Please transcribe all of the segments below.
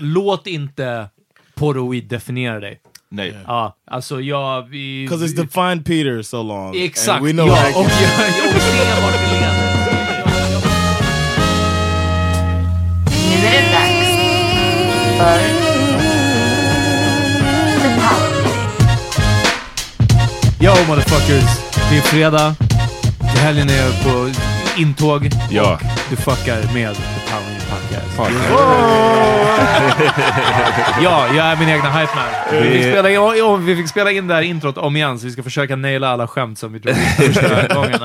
Låt inte porroid definiera dig. Nej. Ja, alltså jag... Vi, Because it's defined Peter so long. Exakt, And we know ja. Och, jag, och se vart det leder. Nu är det dags för The Power Minute. Yo motherfuckers! Det är fredag. Helgen är på intåg. Ja. Och du fuckar med The Power Podcast. ja, jag är min egna hype man. Vi fick, spela in, vi fick spela in det här introt om igen, så vi ska försöka naila alla skämt som vi drog första gången.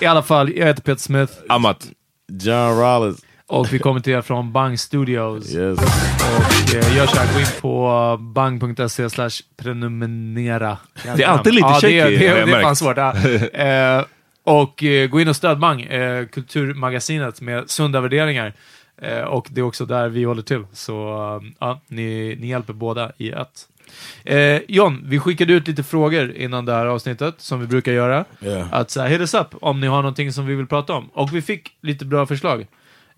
I alla fall, jag heter Peter Smith Amat. John Rollins. och vi kommer till er från Bang Studios. Yes. Och eh, gör så här, gå in på bang.se slash prenumerera. Det är alltid lite ja, det, är- shaky, det, jag det är fan svårt. Ja. Eh, och eh, gå in och stöd Bang, eh, kulturmagasinet med sunda värderingar. Eh, och det är också där vi håller till. Så eh, ja, ni, ni hjälper båda i ett. Eh, John, vi skickade ut lite frågor innan det här avsnittet, som vi brukar göra. Yeah. Att så här, hit us up om ni har någonting som vi vill prata om. Och vi fick lite bra förslag.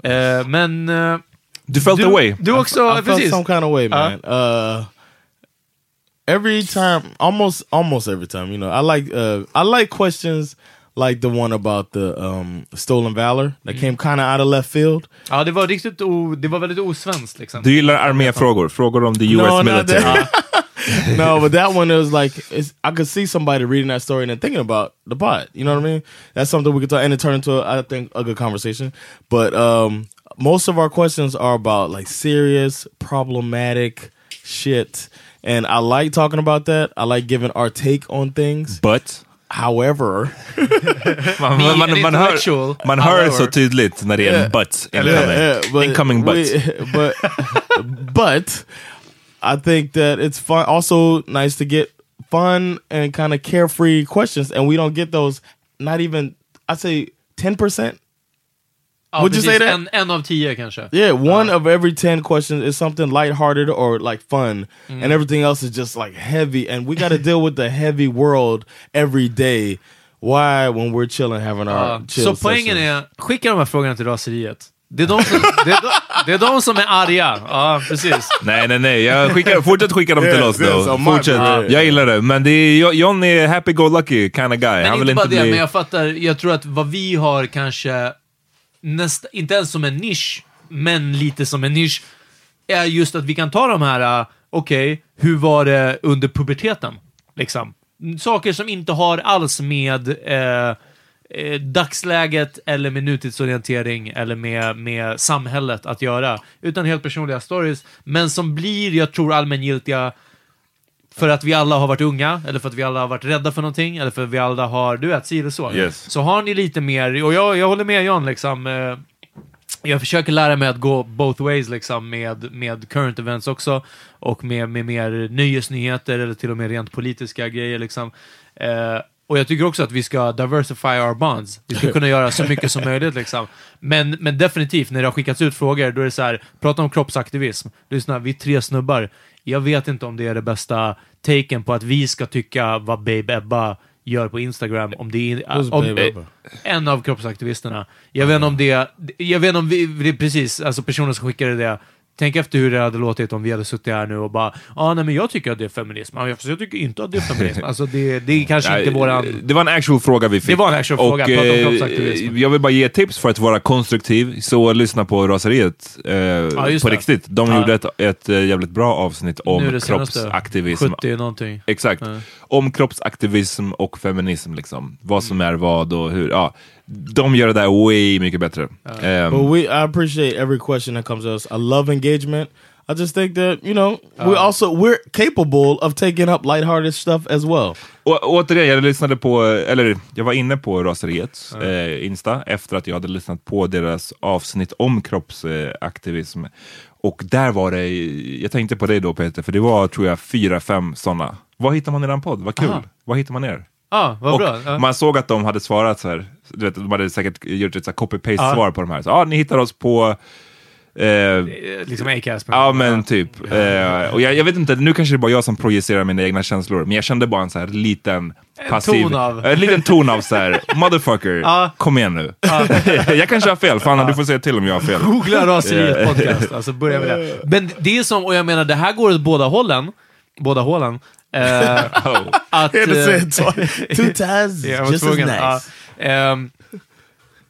Eh, men... Eh, Du felt du, away. Du också, I felt precis. some kind of way, man. Uh, every time, almost, almost every time, you know, I like, uh, I like questions like the one about the um, stolen valor that came kind of out of left field. Ja, det var riktigt o, det var väldigt osvenskt liksom. Du gillar arméfrågor, frågor om the US No, military. that. no, but that one was like it's, I could see somebody reading that story and then thinking about the pot. You know what I mean? That's something we could talk and it turned into I think a good conversation. But um, most of our questions are about like serious, problematic shit, and I like talking about that. I like giving our take on things. But? However, Man, man, man, man, hör, man hör however. så tydligt när det är en but incoming. Yeah, but incoming but. we- but but I think that it's fun. Also, nice to get fun and kind of carefree questions, and we don't get those. Not even I say ten percent. Ja, would you say that? En, en av tio kanske. Yeah, one of every ten questions is something lighthearted or like fun, Mm. and everything else is just like heavy. And we got to deal with the heavy world every day. Why, when we're chilling, having our Ja, chill så poängen session. är, skicka de här frågorna till raseriet. Det är de som, det är de, det är de som är arga. Ja, precis. Nej, nej, nej. Jag skickar, fortsätt skicka dem till oss yes, då. Fortsätt. part. Jag gillar det. Men det är, John är happy-go-lucky kind of guy. Men Han vill inte bara inte det, bli... men jag fattar, jag tror att vad vi har kanske, näst, inte ens som en nisch, men lite som en nisch, är just att vi kan ta de här, okej, okej, hur var det under puberteten? Liksom. Saker som inte har alls med eh, eh, dagsläget eller med nutidsorientering eller med, med samhället att göra, utan helt personliga stories, men som blir, jag tror, allmängiltiga för att vi alla har varit unga, eller för att vi alla har varit rädda för någonting, eller för att vi alla har, du vet, si så. Yes. Så har ni lite mer, och jag, jag håller med John, liksom, eh, jag försöker lära mig att gå both ways liksom, med, med current events också, och med, med mer nöjesnyheter, eller till och med rent politiska grejer. Liksom. Eh, Och jag tycker också att vi ska diversify our bonds. Vi ska kunna göra så mycket som möjligt liksom. Men, men definitivt, när det har skickats ut frågor, då är det så här, prata om kroppsaktivism. Lyssna, vi är tre snubbar. Jag vet inte om det är det bästa taken på att vi ska tycka vad Babe Ebba gör på Instagram, om det är... Om, en av kroppsaktivisterna. Jag vet inte om det... Jag vet inte om vi... Det är precis, alltså personen som skickade det. Tänk efter hur det hade låtit om vi hade suttit här nu och bara ah, nej men jag tycker att det är feminism. Ah, fast jag tycker inte att det är feminism. Alltså det, det är kanske Nej, inte våran... Det var en actual fråga vi fick. Det var en actual fråga, Och, om eh. Jag vill bara ge tips för att vara konstruktiv, så lyssna på Raseriet eh, just på det. riktigt. De Ja. gjorde ett, ett eh, jävligt bra avsnitt om kroppsaktivism. 70 någonting. Exakt. Ja. Om kroppsaktivism och feminism, liksom. Vad som är vad och hur. Ja, de gör det där way mycket bättre. Ehm, But we, I appreciate every question that comes to us. I love engagement. I just think that you know we also we're capable of taking up lighthearted stuff as well. Och återigen, jag lyssnade på, eller jag var inne på Raseriets eh, Insta efter att jag hade lyssnat på deras avsnitt om kroppsaktivism. och där var det, jag tänkte på dig då Peter, för det var tror jag fyra, fem sådana. Vad hittar man i den podd? Vad kul! Aha. Vad hittar man er? Ja, vad och bra. Ja. Man såg att de hade svarat så här, du vet, de hade säkert gjort ett så här copy-paste Ja. svar på de här. Så, ah, ni hittar oss på eh, Eh, Liksom Acast. Ja men typ. Eh, och jag, jag vet inte, nu kanske det är bara jag som projicerar mina egna känslor, men jag kände bara en så här liten passiv... ton av- En liten ton av så här, motherfucker, Ja. kom igen nu. jag kanske har fel, fan du får säga till om jag har fel. Googla Raseriet podcast. Alltså börja med det. Men det är som, och jag menar det här går åt båda hållen. Båda hållen. Oh. att, to say eh, two times, jag just as tvungen. nice. Ja. Ehm,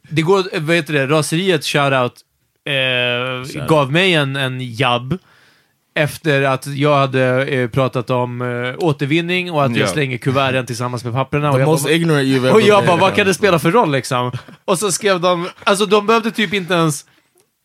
det går, vad heter det, Raseriet shoutout eh, gav mig en, en jabb efter att jag hade eh, pratat om eh, återvinning och att jag Ja. slänger kuverten tillsammans med papperna. Och jag bara, och jag bara, vad kan det spela för roll liksom? Och så skrev de, alltså de behövde typ inte ens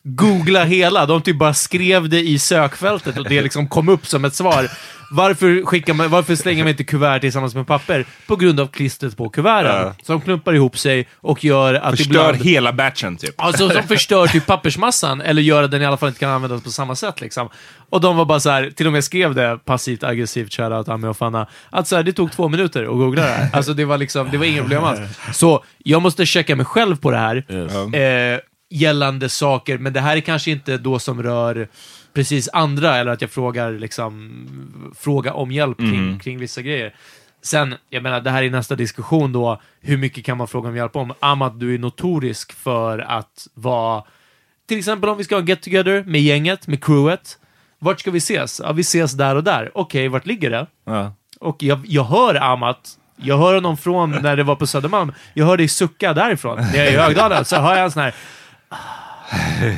googla hela, de typ bara skrev det i sökfältet och det liksom kom upp som ett svar. Varför, skickar man, varför slänger man inte kuvert tillsammans med papper? På grund av klistret på kuverten, Ja. som klumpar ihop sig och gör att Förstör ibland... hela batchen typ. Alltså som förstör typ pappersmassan, eller gör att den i alla fall inte kan användas på samma sätt liksom. Och de var bara så här, till och med skrev det passivt aggressivt, shoutout Ami och Fanna, att så här, det tog två minuter att googla det här. Alltså det var liksom, det var inga problem alls. Så jag måste checka mig själv på det här, eh, gällande saker, men det här är kanske inte då som rör precis andra, eller att jag frågar liksom, fråga om hjälp kring, kring vissa grejer. Sen, jag menar, det här är nästa diskussion då, hur mycket kan man fråga om hjälp om? Amat, du är notorisk för att vara, till exempel om vi ska ha get together med gänget, med crewet. Vart ska vi ses? Ja, vi ses där och där. Okej, vart ligger det? Ja. Och jag, jag hör Amat, jag hör honom från när det var på Södermalm, jag hör dig sucka därifrån. När jag är i Högdalen så hör jag en sån här,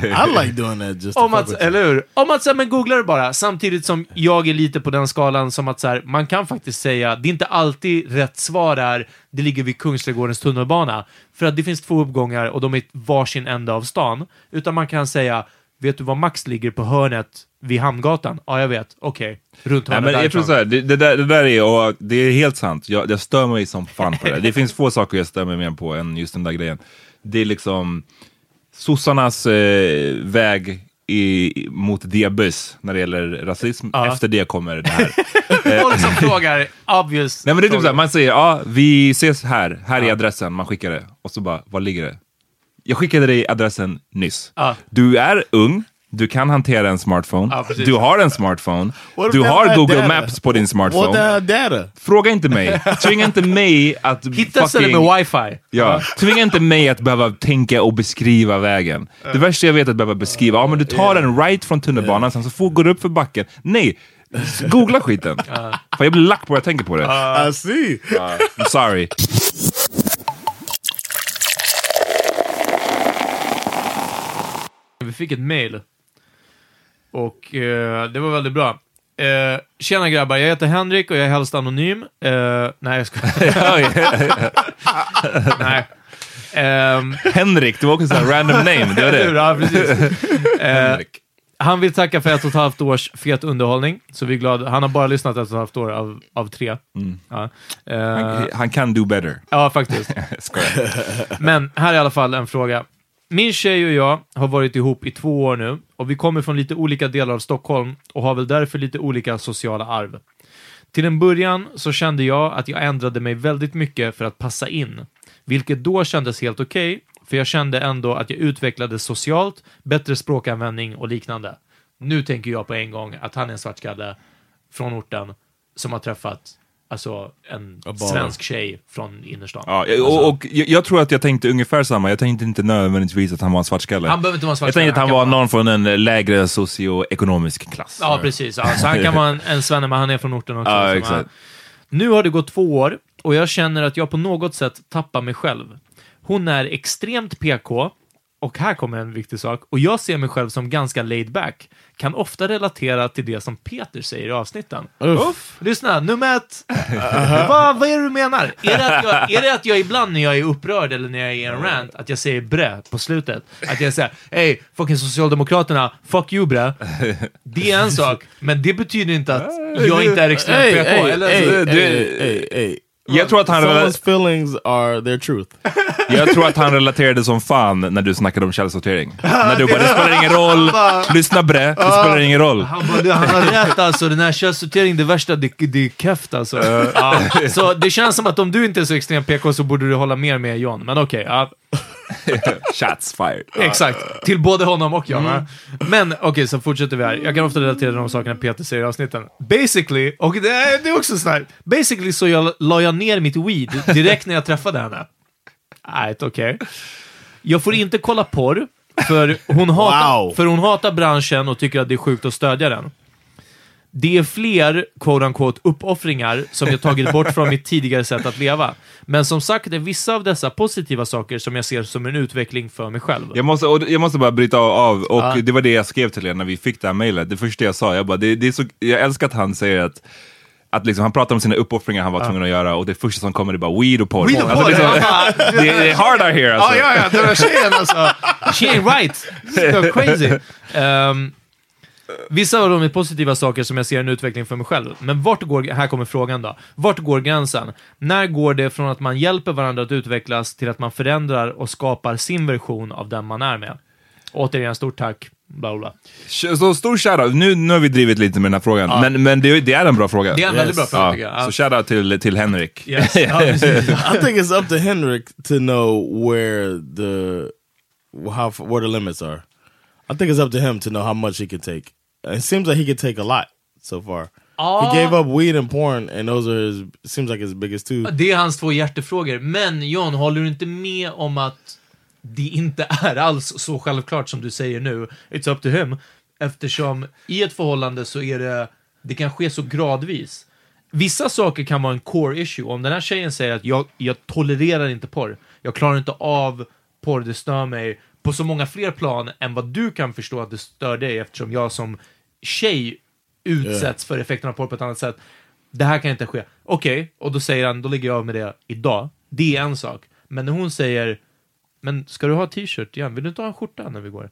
I like doing that just om att, eller hur? Om att säga, men googla det bara. Samtidigt som jag är lite på den skalan som att så här, man kan faktiskt säga, det är inte alltid rätt svar är, det ligger vid Kungsträdgårdens tunnelbana. För att det finns två uppgångar och de är varsin ände av stan. Utan man kan säga, vet du var Max ligger på hörnet vid Hamngatan? Ja, jag vet. Okej. Runt Nej, hörnet men jag tror så här, det, det, där, det där är, och det är helt sant, jag, jag stör mig som fan på det. Det finns få saker jag stör mig mer på än just den där grejen. Det är liksom sossarnas eh, väg i, mot diabus när det gäller rasism. Ja. Efter det kommer det här. Folk som frågar, obvious. Nej men det är typ frågor. såhär, man säger ja, vi ses här, här är adressen, man skickar det. Och så bara, var ligger det? Jag skickade dig adressen nyss. Ja. Du är ung, du kan hantera en smartphone, precis. du har en smartphone, du har Google data? Maps på din smartphone. hell data? Fråga inte mig, tvinga inte mig att Hitta fucking... med wifi. Ja, tvinga inte mig att behöva tänka och beskriva vägen. Det värsta jag vet är att behöva beskriva, ja men du tar en right från tunnelbanan, sen så får, går du upp för backen. Nej, googla skiten. För jag blir lack på vad jag tänker på det. I see. I'm sorry. Vi fick ett mail. Och eh, det var väldigt bra. Eh, tjena grabbar, jag heter Henrik och jag är helst anonym. Eh, nej, jag skojar. nej. Ehm, Henrik, det var också en random name, det var det. ja, precis. Eh, han vill tacka för ett och ett halvt års fet underhållning, så vi är glada. Han har bara lyssnat ett och ett halvt år av, av tre. Ja. Eh, Han, han kan do better. ja, faktiskt. Men här är i alla fall en fråga. Min tjej och jag har varit ihop i två år nu och vi kommer från lite olika delar av Stockholm och har väl därför lite olika sociala arv. Till en början så kände jag att jag ändrade mig väldigt mycket för att passa in, vilket då kändes helt okej, för jag kände ändå att jag utvecklades socialt, bättre språkanvändning och liknande. Nu tänker jag på en gång att han är en svartskalle från orten som har träffat alltså en svensk tjej från innerstan. Ja, Alltså, och, och jag, jag tror att jag tänkte ungefär samma. Jag tänkte inte nödvändigtvis att han var en svartskalle. Han behöver inte vara en jag svartskalle, tänkte att han han var någon från en lägre socioekonomisk klass. Ja, precis. Ja, så han kan vara en, en svenne, men han är från orten också. Ja, exakt. Nu har det gått två år och jag känner att jag på något sätt tappar mig själv. Hon är extremt PK och här kommer en viktig sak. Och jag ser mig själv som ganska laid back. Kan ofta relatera till det som Peter säger i avsnitten. Uff. Lyssna, nummer ett. vad, vad är det du menar? Är det, att jag, är det att jag ibland när jag är upprörd eller när jag är i en rant, att jag säger bre på slutet? Att jag säger, hej, fucking Socialdemokraterna, fuck you bre. Det är en sak, men det betyder inte att jag inte är extremt Hey, PK. hey, eller? hey, du- hey, hey, hey. Jag tror att han Someone's feelings are their truth. Jag tror att han relaterade som fan när du snackade om källsortering. när du bara, det spelar ingen roll, lyssna bre, det spelar ingen roll. Han, bara, "Du, han har rätt alltså, den här källsorteringen, det värsta, det, det är keft alltså. Ja, så det känns som att om du inte är så extremt PK så borde du hålla mer med John, men okej. ja. Shots fired. Exakt, till både honom och John. va? Men okej, så fortsätter vi här. Jag kan ofta relatera till de sakerna Peter säger i avsnitten. Basically, och det är, det är också snällt. Basically så jag, la jag ner mitt weed direkt när jag träffade henne. Nej, okej. Jag får inte kolla porr, för hon, hatar, Wow. för hon hatar branschen och tycker att det är sjukt att stödja den. Det är fler, quote unquote, uppoffringar som jag tagit bort från mitt tidigare sätt att leva. Men som sagt är vissa av dessa positiva saker som jag ser som en utveckling för mig själv. Jag måste, och jag måste bara bryta av, och det var det jag skrev till er när vi fick det här mejlet. Det första jag sa, jag bara, det, det är så, jag älskar att han säger att att liksom, han pratar om sina uppoffringar han var tvungen att göra och det första som kommer är bara weed och porr. Weed och Alltså, porr, liksom, ja. det, det är hard out here alltså. Ja, ja, ja, den där tjejen alltså. She ain't right. It's crazy. Ehm, vissa av dem är positiva saker som jag ser en utveckling för mig själv. Men vart går, här kommer frågan då. Vart går gränsen? När går det från att man hjälper varandra att utvecklas till att man förändrar och skapar sin version av den man är med? Återigen, stort tack. Bla, bla. Så stor shoutout, nu, nu har vi drivit lite med den här frågan, men, men det, det är en bra fråga. Det är en väldigt bra fråga. Ja, Ja. så shoutout till, till Henrik. Yes. Ja. I think it's up to Henrik to know where the how where the limits are. I think it's up to him to know how much he can take. It seems like he can take a lot so far. He gave up weed and porn, and those are his. Seems like his biggest two. Det är hans två hjärtefrågor. Men John, håller du inte med om att det inte är alls så självklart som du säger nu? It's up to him. Eftersom i ett förhållande så är det, det kan ske så gradvis. Vissa saker kan vara en core issue. Om den här tjejen säger att jag, jag tolererar inte porr, jag klarar inte av porr, det stör mig på så många fler plan än vad du kan förstå att det stör dig eftersom jag som tjej utsätts för effekten av porr på ett annat sätt. Det här kan inte ske. Okej, och då säger han, då ligger jag av med det idag. Det är en sak. Men när hon säger, men ska du ha t-shirt igen? Vill du inte ha en skjorta när vi går?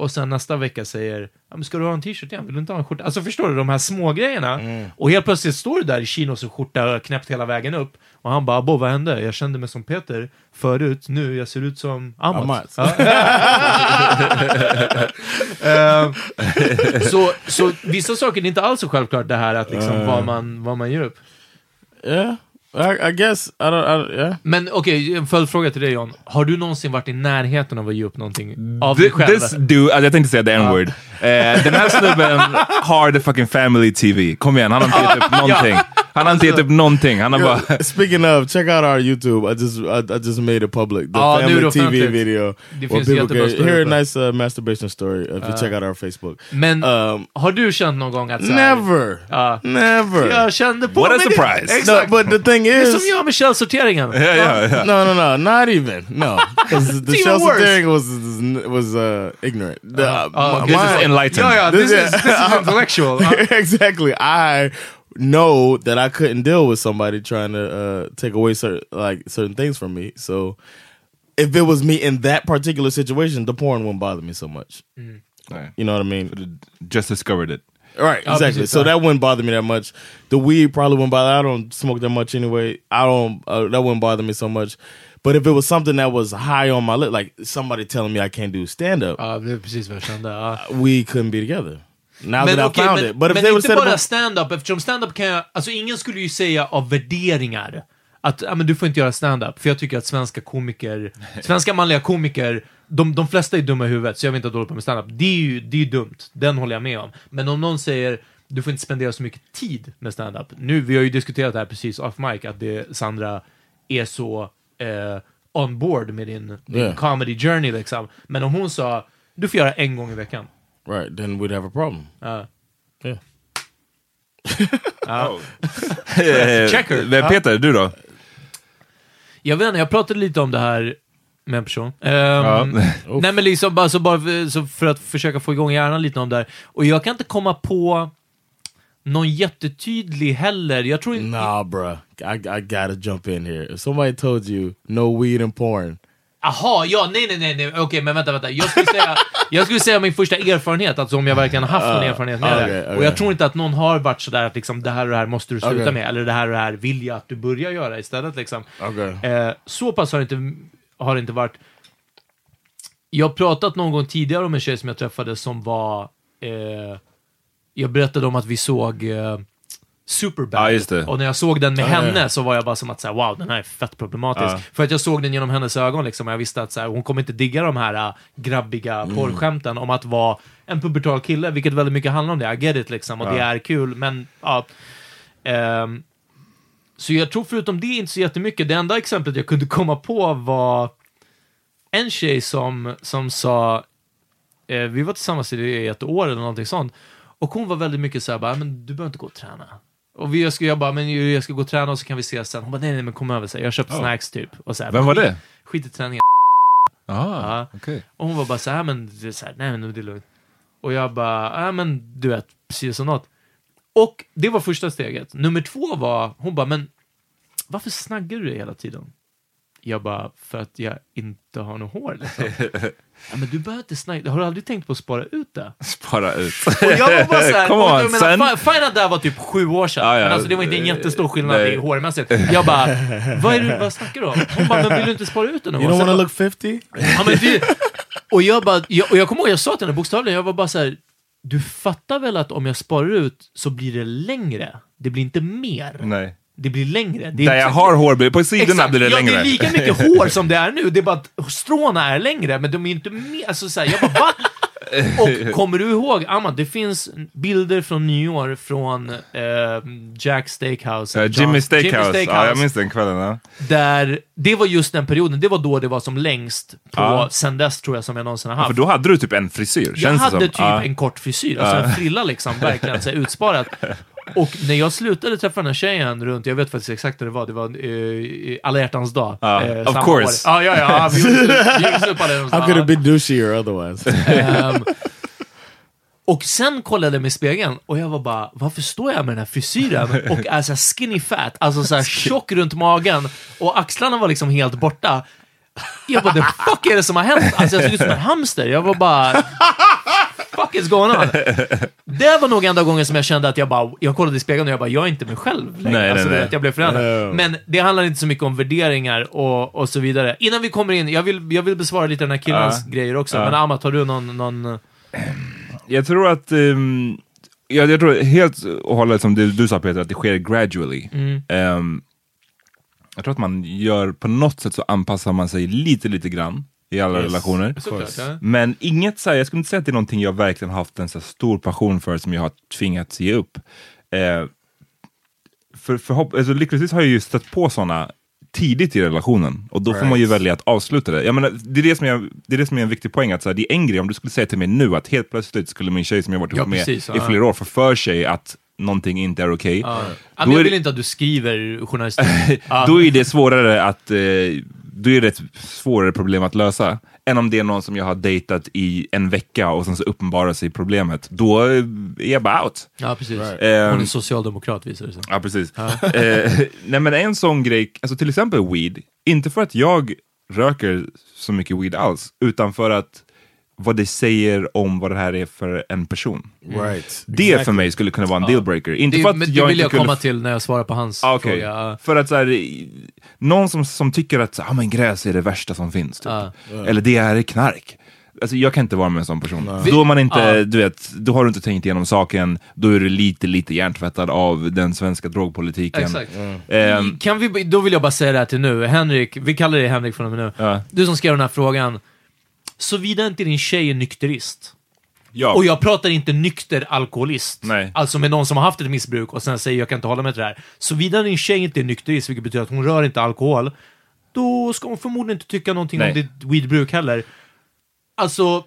Och sen nästa vecka säger, ja, men ska du ha en t-shirt igen? Vill du inte ha en skjorta? Alltså förstår du, de här små grejerna. Och helt plötsligt står du där i chinos och skjorta knäppt hela vägen upp. Och han bara, Abo, vad hände? Jag kände mig som Peter förut, nu jag ser ut som Amat. Amat. Eh, så, så vissa saker är inte alls så självklart det här att liksom vad, man, vad man gör upp. Yeah, I, I guess I don't. I, yeah. Men okej, en följdfråga till dig John. Har du någonsin varit i närheten av att ge upp någonting av dig själv? This dude, alltså jag tänkte säga the n-word. Eh, den här snubben har the fucking family TV. Kom igen, han har inte gett upp någonting. Han har inte gett upp någonting. Han har bara... Speaking of, check out our YouTube. I just I, I just made it public. The är family TV video. Det finns jättebra can hear a nice uh, masturbation story if you check out our Facebook. Men Um, har du känt någon gång att never, Ja. never. Jag kände på What a surprise. No, Exakt. but the thing det är is, som jag med källsorteringen. Ja, ja, ja. no, no, no, not even. No, the thing was was uh, ignorant. The, Oh, my- this This is enlightened. Ja, ja, this is, this is intellectual. Ja. exactly. I know that I couldn't deal with somebody trying to uh, take away certain like certain things from me. So if it was me in that particular situation, the porn wouldn't bother me so much. Nej. You know what I mean? Just discovered it. Right, exactly. precis, So that wouldn't bother me that much. The weed probably wouldn't bother. I don't smoke that much anyway. I don't. Uh, that wouldn't bother me so much. But if it was something that was high on my list, like somebody telling me I can't do stand up, Ja, det är precis vad jag kände. Ja. we couldn't be together. Now Men that I okej, found men, it. But if men inte bara stand-up, eftersom stand-up kan jag... Alltså ingen skulle ju säga av värderingar att ja, men du får inte göra stand-up, för jag tycker att svenska komiker, svenska manliga komiker, de, de flesta är dumma i huvudet, så jag vill inte att hålla på med stand-up. Det är ju det är dumt, den håller jag med om. Men om någon säger du får inte spendera så mycket tid med stand-up. Nu, vi har ju diskuterat det här precis off mic, att det, Sandra är så eh, on board med din, din Yeah. comedy journey liksom. Men om hon sa, du får göra en gång i veckan. Right, then we'd have a problem. Ja. Yeah. Checker. Men Peter, du då? Jag vet inte, jag pratade lite om det här med en person. Ehm, nej men liksom, bara, så bara för, så för att försöka få igång hjärnan lite om det här. Och jag kan inte komma på någon jättetydlig heller. Jag tror inte... Nah, bruh. I, I gotta jump in here. If somebody told you no weed and porn, Aha, ja, nej, nej, nej, nej. okej, men vänta, vänta. Jag skulle säga, jag skulle säga min första erfarenhet, alltså om jag verkligen har haft någon erfarenhet med okej, det. okej. Och jag tror inte att någon har varit sådär att liksom, det här och det här måste du sluta med, eller det här och det här vill jag att du börjar göra istället liksom. Okay. Eh, så pass har det, inte, har det inte varit. Jag har pratat någon gång tidigare om en tjej som jag träffade som var... Eh, jag berättade om att vi såg eh, Superbad. Ja, just det. Och när jag såg den med ja, henne ja. så var jag bara som att säga, wow, den här är fett problematisk. För att jag såg den genom hennes ögon liksom, och jag visste att så här, hon kommer inte digga de här äh, grabbiga Mm. porrskämten om att vara en pubertal kille, vilket väldigt mycket handlar om det. I get it liksom, och det är kul, men ja. Ehm, så jag tror förutom det inte så jättemycket. Det enda exemplet jag kunde komma på var en tjej som, som sa, eh, vi var tillsammans i ett år eller någonting sånt, och hon var väldigt mycket så här, bara, men du behöver inte gå och träna. Och vi, jag, ska, jag bara, men jag ska gå och träna och så kan vi ses sen. Hon bara, nej, nej, men kom över, så här, jag har köpt snacks typ. Och så här, Vem var det? Skit i träningen. Ah, Ja. okej. Och hon var bara så här, men så här, nej men det är lugnt. Och jag bara, ja men du vet, precis som något. Och det var första steget. Nummer två var, hon bara, men varför snaggar du dig hela tiden? Jag bara, för att jag inte har något hår liksom. ja, men du behöver inte snagga, har du aldrig tänkt på att spara ut det? Spara ut. Och jag var bara såhär, on, menar, fine att det här var typ sju år sedan, Ja, ja. men alltså det var inte en jättestor skillnad Nej. i hårmässigt. Jag bara, vad, är du, vad snackar du om? Hon bara, men vill du inte spara ut det någon You gång? don't want to bara- look 50? Ja, men det, och, jag bara, jag, och jag kommer ihåg, jag sa till henne bokstavligen, jag var bara så här. du fattar väl att om jag sparar ut så blir det längre? Det blir inte mer. Nej. Det blir längre. Det är Där jag har hår, blir- på sidorna Exakt. blir det ja, längre. det är lika mycket hår som det är nu, det är bara att stråna är längre, men de är inte mer, alltså så här, jag bara va? Och kommer du ihåg, Amma, det finns bilder från nyår från eh, Jack Steakhouse. John- Jimmy Steakhouse. Jimmy Ja, jag minns den kvällen. Ja. där, det var just den perioden, det var då det var som längst på, Ja. sen dess tror jag som jag någonsin har Ja, haft. för då hade du typ en frisyr, jag känns det hade typ Ja. en kort frisyr, alltså en frilla liksom, verkligen så utsparat. Och när jag slutade träffa den här tjejen runt, jag vet faktiskt exakt när det var, det var uh, alla hjärtans dag. Ja, eh, of course. Ja, ja, ja. Vi gjorde- upp alla hjärtans How could dag. it be douchier otherwise? Ehm, och sen kollade jag mig i spegeln och jag var bara, varför står jag med den här frisyren och är så här skinny fat, alltså så här tjock runt magen och axlarna var liksom helt borta. Jag bara, the fuck är det som har hänt? Alltså jag såg ut som en hamster. Jag var bara, fuck is going on? Det var nog enda gången som jag kände att jag bara, jag kollade i spegeln och jag bara, jag är inte mig själv längre. Nej, alltså, nej, nej. vet, jag blev förändrad. No. Men det handlar inte så mycket om värderingar och, och så vidare. Innan vi kommer in, jag vill, jag vill besvara lite den här killens Ja. grejer också. Ja. Men Amat, har du någon, någon Jag tror att, ehm, jag, jag tror helt och hållet som du, du sa Peter, att det sker gradually. Mm. Ehm, jag tror att man gör, på något sätt så anpassar man sig lite, lite grann i alla Yes. relationer. Ja. Men inget så här, jag skulle inte säga att det är någonting jag verkligen haft en så här stor passion för som jag har tvingats ge upp. Eh, för, förhopp- alltså, lyckligtvis har jag ju stött på sådana tidigt i relationen och då får man ju Right. välja att avsluta det. Jag menar, det, är det, som jag, det är det som är en viktig poäng, att så här, det är en grej om du skulle säga till mig nu att helt plötsligt skulle min tjej som jag varit Ja, ihop med precis, i ja. flera år få för sig att någonting inte är okej. Ja. Ja, Då men jag vill det- inte att du skriver journalistik. Ja. Då är det svårare att, eh, då är det ett svårare problem att lösa. Än om det är någon som jag har dejtat i en vecka och sen så uppenbarar sig problemet. Då eh, är jag bara out. Ja, precis. Ehm, Hon är socialdemokrat visar det sig. Ja, precis. Eh, nej, men en sån grej, alltså till exempel weed, inte för att jag röker så mycket weed alls, utan för att vad det säger om vad det här är för en person. right. Det för mig skulle kunna vara en dealbreaker. Inte Det, för att men det jag vill inte jag komma till när jag svarar på hans Ah, okej. fråga. För att så här, någon som, som tycker att ah, men gräs är det värsta som finns, typ. Ja. eller det är knark. Alltså jag kan inte vara med en sån person. Då, man inte, Ja. du vet, då har du inte tänkt igenom saken, då är du lite, lite hjärntvättad av den svenska drogpolitiken. Exakt. Ehm, Kan vi, då vill jag bara säga det här till nu. Henrik, vi kallar dig Henrik från och med nu. Ja. Du som skrev den här frågan. Såvida inte din tjej är nykterist. ja. Och jag pratar inte nykter alkoholist. Nej. Alltså med någon som har haft ett missbruk och sen säger jag kan inte hålla mig till det här. Såvida din tjej inte är nykterist, vilket betyder att hon rör inte alkohol, då ska hon förmodligen inte tycka någonting Nej. om ditt weedbruk heller. Alltså,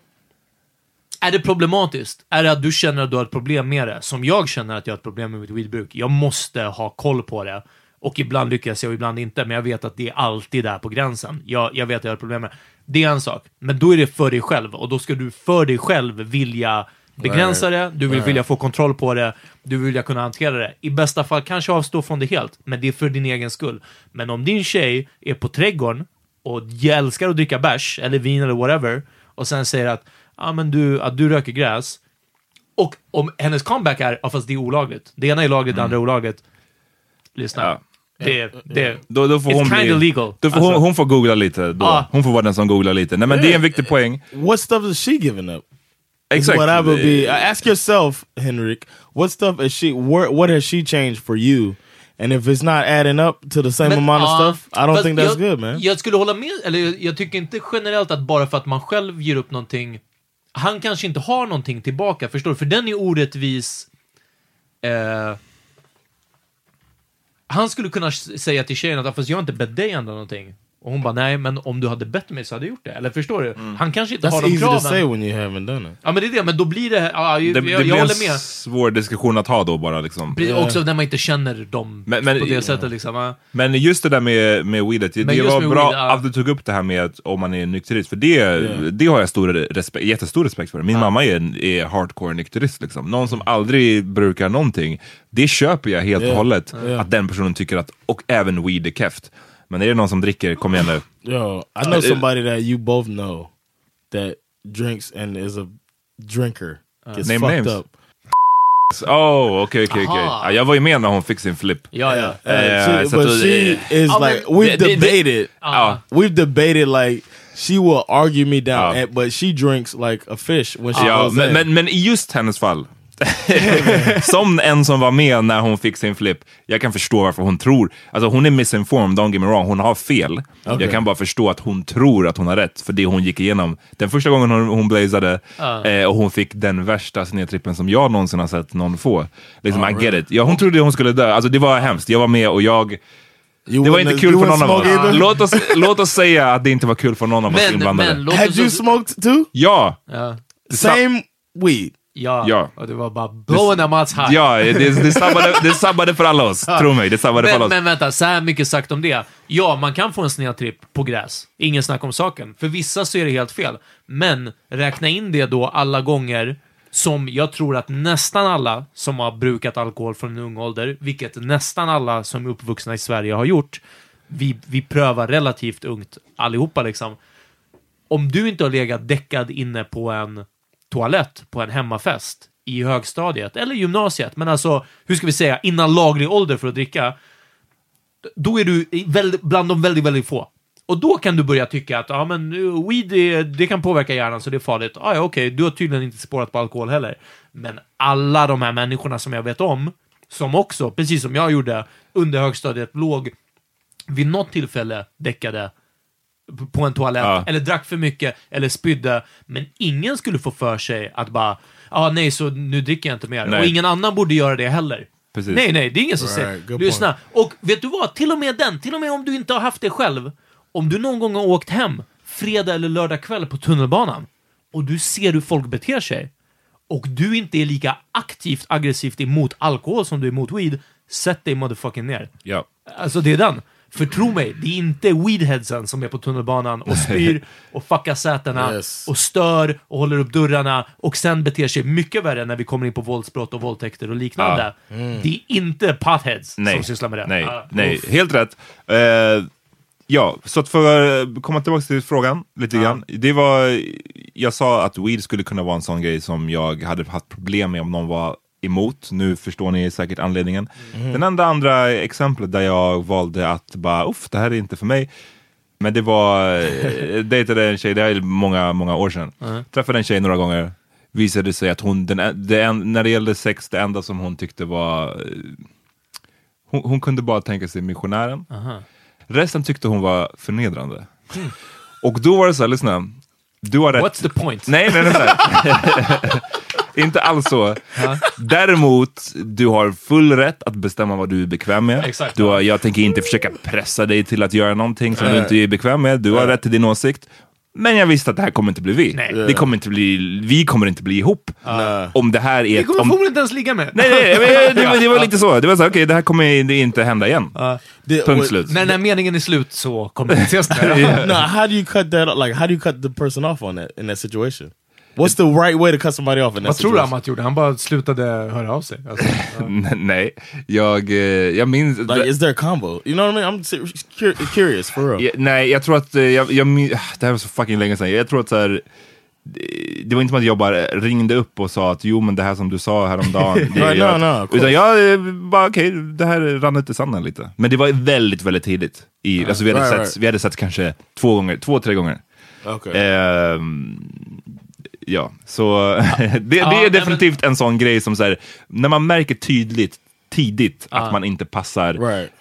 är det problematiskt? Är det att du känner att du har ett problem med det? Som jag känner att jag har ett problem med mitt weedbruk. Jag måste ha koll på det. Och ibland lyckas jag och ibland inte, men jag vet att det är alltid där på gränsen. Jag, jag vet att jag har problem med det. Det är en sak. Men då är det för dig själv, och då ska du för dig själv vilja begränsa det, du vill vilja få kontroll på det, du vill vilja kunna hantera det. I bästa fall kanske avstå från det helt, men det är för din egen skull. Men om din tjej är på trädgården och älskar att dricka bärs, eller vin eller whatever, och sen säger att, ah, men du, att du röker gräs, och om hennes comeback är, ja fast det är olagligt. Det ena är lagligt, det andra är olagligt. Lyssna. Ja. Det, det, Då, då får It's hon bli, legal. Då får Alltså- hon, hon får googla lite. Då. Ja. Hon får vara den som googlar lite. Nej men det är en viktig poäng. What stuff is she giving up? Exakt. What I would be. uh, ask yourself, Henrik. What stuff is she? What has she changed for you? And if it's not adding up to the same Men, amount of ja, stuff, I don't think that's jag, good, man. Jag skulle hålla med, eller jag, jag tycker inte generellt att bara för att man själv ger upp någonting, han kanske inte har någonting tillbaka, förstår du? För den är orättvis. Eh, han skulle kunna säga till tjejen att fast jag har inte bett dig ändra någonting. Och hon bara, nej, men om du hade bett mig så hade jag gjort det. Eller förstår du? Han kanske inte har That's de easy to kraven. say when you haven't done it. Ja, men det är det. Men då blir det... Ja, jag, Det, jag, det jag blir en håller med. svår diskussion att ha då bara liksom. Precis, Också när man inte känner dem Men- men- på det sättet liksom. Ja. Men just det där med, med weedet, det Men just var med bra weed, ja. att du tog upp det här med att om man är nykterist, för det, det har jag stor respekt, jättestor respekt för. Min mamma är, är hardcore nykterist, liksom. någon som aldrig brukar någonting. Det köper jag helt och hållet, Yeah. att den personen tycker att, och även weed är keft. Men är det någon som dricker, kom igen nu. Yo, I know somebody that you both know that drinks and is a drinker. Gets Name fucked names. up. Oh, okej, okej, okej. Aha. Ja, Jag var ju med när hon fick sin flip. Ja, ja. Uh, Eh, she, så but att- she is men like we've det- det- det- debated. Ja. We've debated like she will argue me down, and, but she drinks like a fish when she Ja, goes men, in. men, men i just hennes fall, som en som var med när hon fick sin flip, jag kan förstå varför hon tror, alltså hon är misinformed, don't get me wrong, hon har fel. Jag kan bara förstå att hon tror att hon har rätt, för det hon gick igenom. Den första gången hon, hon blazade, eh, och hon fick den värsta snedtrippen som jag någonsin har sett någon få. Liksom, I get it. Ja, hon trodde hon skulle dö, alltså det var hemskt. Jag var med och jag, you det var inte kul för någon av oss. Låt oss, låt oss säga att det inte var kul för någon av oss Men, inblandade. men Had you smoked too? Ja! Ja. Same weed. Ja. Ja. Och det var bara blowing Mats high. Ja, det, det, sabbade, det sabbade för alla oss. Tro mig, det sabbade för alla Men, oss. men vänta, så här mycket sagt om det. Ja, man kan få en snedtripp på gräs. Ingen snack om saken. För vissa så är det helt fel. Men räkna in det då alla gånger som jag tror att nästan alla som har brukat alkohol från en ung ålder, vilket nästan alla som är uppvuxna i Sverige har gjort, vi, vi prövar relativt ungt allihopa liksom. Om du inte har legat däckad inne på en toalett på en hemmafest i högstadiet eller gymnasiet, men alltså, hur ska vi säga, innan laglig ålder för att dricka, då är du bland de väldigt, väldigt få. Och då kan du börja tycka att ja, men weed det, det kan påverka hjärnan så det är farligt. Ah, ja, okej, du har tydligen inte spårat på alkohol heller. Men alla de här människorna som jag vet om, som också, precis som jag gjorde under högstadiet, låg vid något tillfälle däckade på en toalett, Ja. eller drack för mycket, eller spydde, men ingen skulle få för sig att bara, ja ah, nej, så nu dricker jag inte mer. Nej. Och ingen annan borde göra det heller. Precis. Nej, nej, det är ingen som Right, säger. good Lyssna, och vet du vad? Till och med den, till och med om du inte har haft det själv, om du någon gång har åkt hem fredag eller lördag kväll på tunnelbanan och du ser hur folk beter sig och du inte är lika aktivt aggressivt emot alkohol som du är emot weed, sätt dig motherfucking ner. Ja. Alltså det är den. För tro mig, det är inte weedheadsen som är på tunnelbanan och spyr och fuckar sätena Yes. och stör och håller upp dörrarna och sen beter sig mycket värre när vi kommer in på våldsbrott och våldtäkter och liknande. Det är inte potheads Nej, som sysslar med det. nej, Ja. nej. Helt rätt. Eh, ja, så att för att komma tillbaka till frågan lite grann. Det var, jag sa att weed skulle kunna vara en sån grej som jag hade haft problem med om någon var emot. Nu förstår ni säkert anledningen. Den enda andra exemplet där jag valde att bara, uff, det här är inte för mig. Men det var, eh, dejtade en tjej, det är många, många år sedan. Träffade en tjej några gånger. Visade sig att hon, den, det, en- när det gällde sex, det enda som hon tyckte var... eh, Hon, hon kunde bara tänka sig missionären. Resten tyckte hon var förnedrande. Och då var det så här, lyssna. Du har rätt. What's the point? Nej, nej, nej. nej. Inte alls så. Däremot, du har full rätt att bestämma vad du är bekväm med. Exakt. Du har, jag tänker inte försöka pressa dig till att göra någonting som du inte är bekväm med. Du har rätt till din åsikt. Men jag visste att det här kommer inte bli vi. Nej. Det kommer inte bli, vi kommer inte bli ihop. Om det här är... Vi kommer om, förmodligen inte ens ligga med. nej, nej, men det, var, det var lite så. Det var så, okej, det här kommer det inte hända igen. Did- Punkt what- slut. När, när meningen är slut så kommer vi ses no, how do you cut that? Like, how do you cut the person off on that in that situation? What's the right way to cut somebody off in Vad tror du? Amat gjorde? Han bara slutade höra av sig. Alltså. Nej, jag, eh, jag minns... Like, is there a combo? You know what I mean? I'm cur- curious for real. Ja, nej, jag tror att, eh, jag, jag, min- det här var så fucking länge sedan, jag tror att så här, det- det var inte som att jag bara ringde upp och sa att jo men det här som du sa häromdagen. det att- no, of course. Utan jag eh, bara okej, det här rann ut i sanden lite. Men det var väldigt, väldigt tidigt. I, alltså vi, hade Right, sett, right. vi hade sett kanske två gånger, två, tre gånger. Okay. Ehm, ja, så det, det nej, är definitivt en sån grej som så här, när man märker tydligt, tidigt att man inte passar right.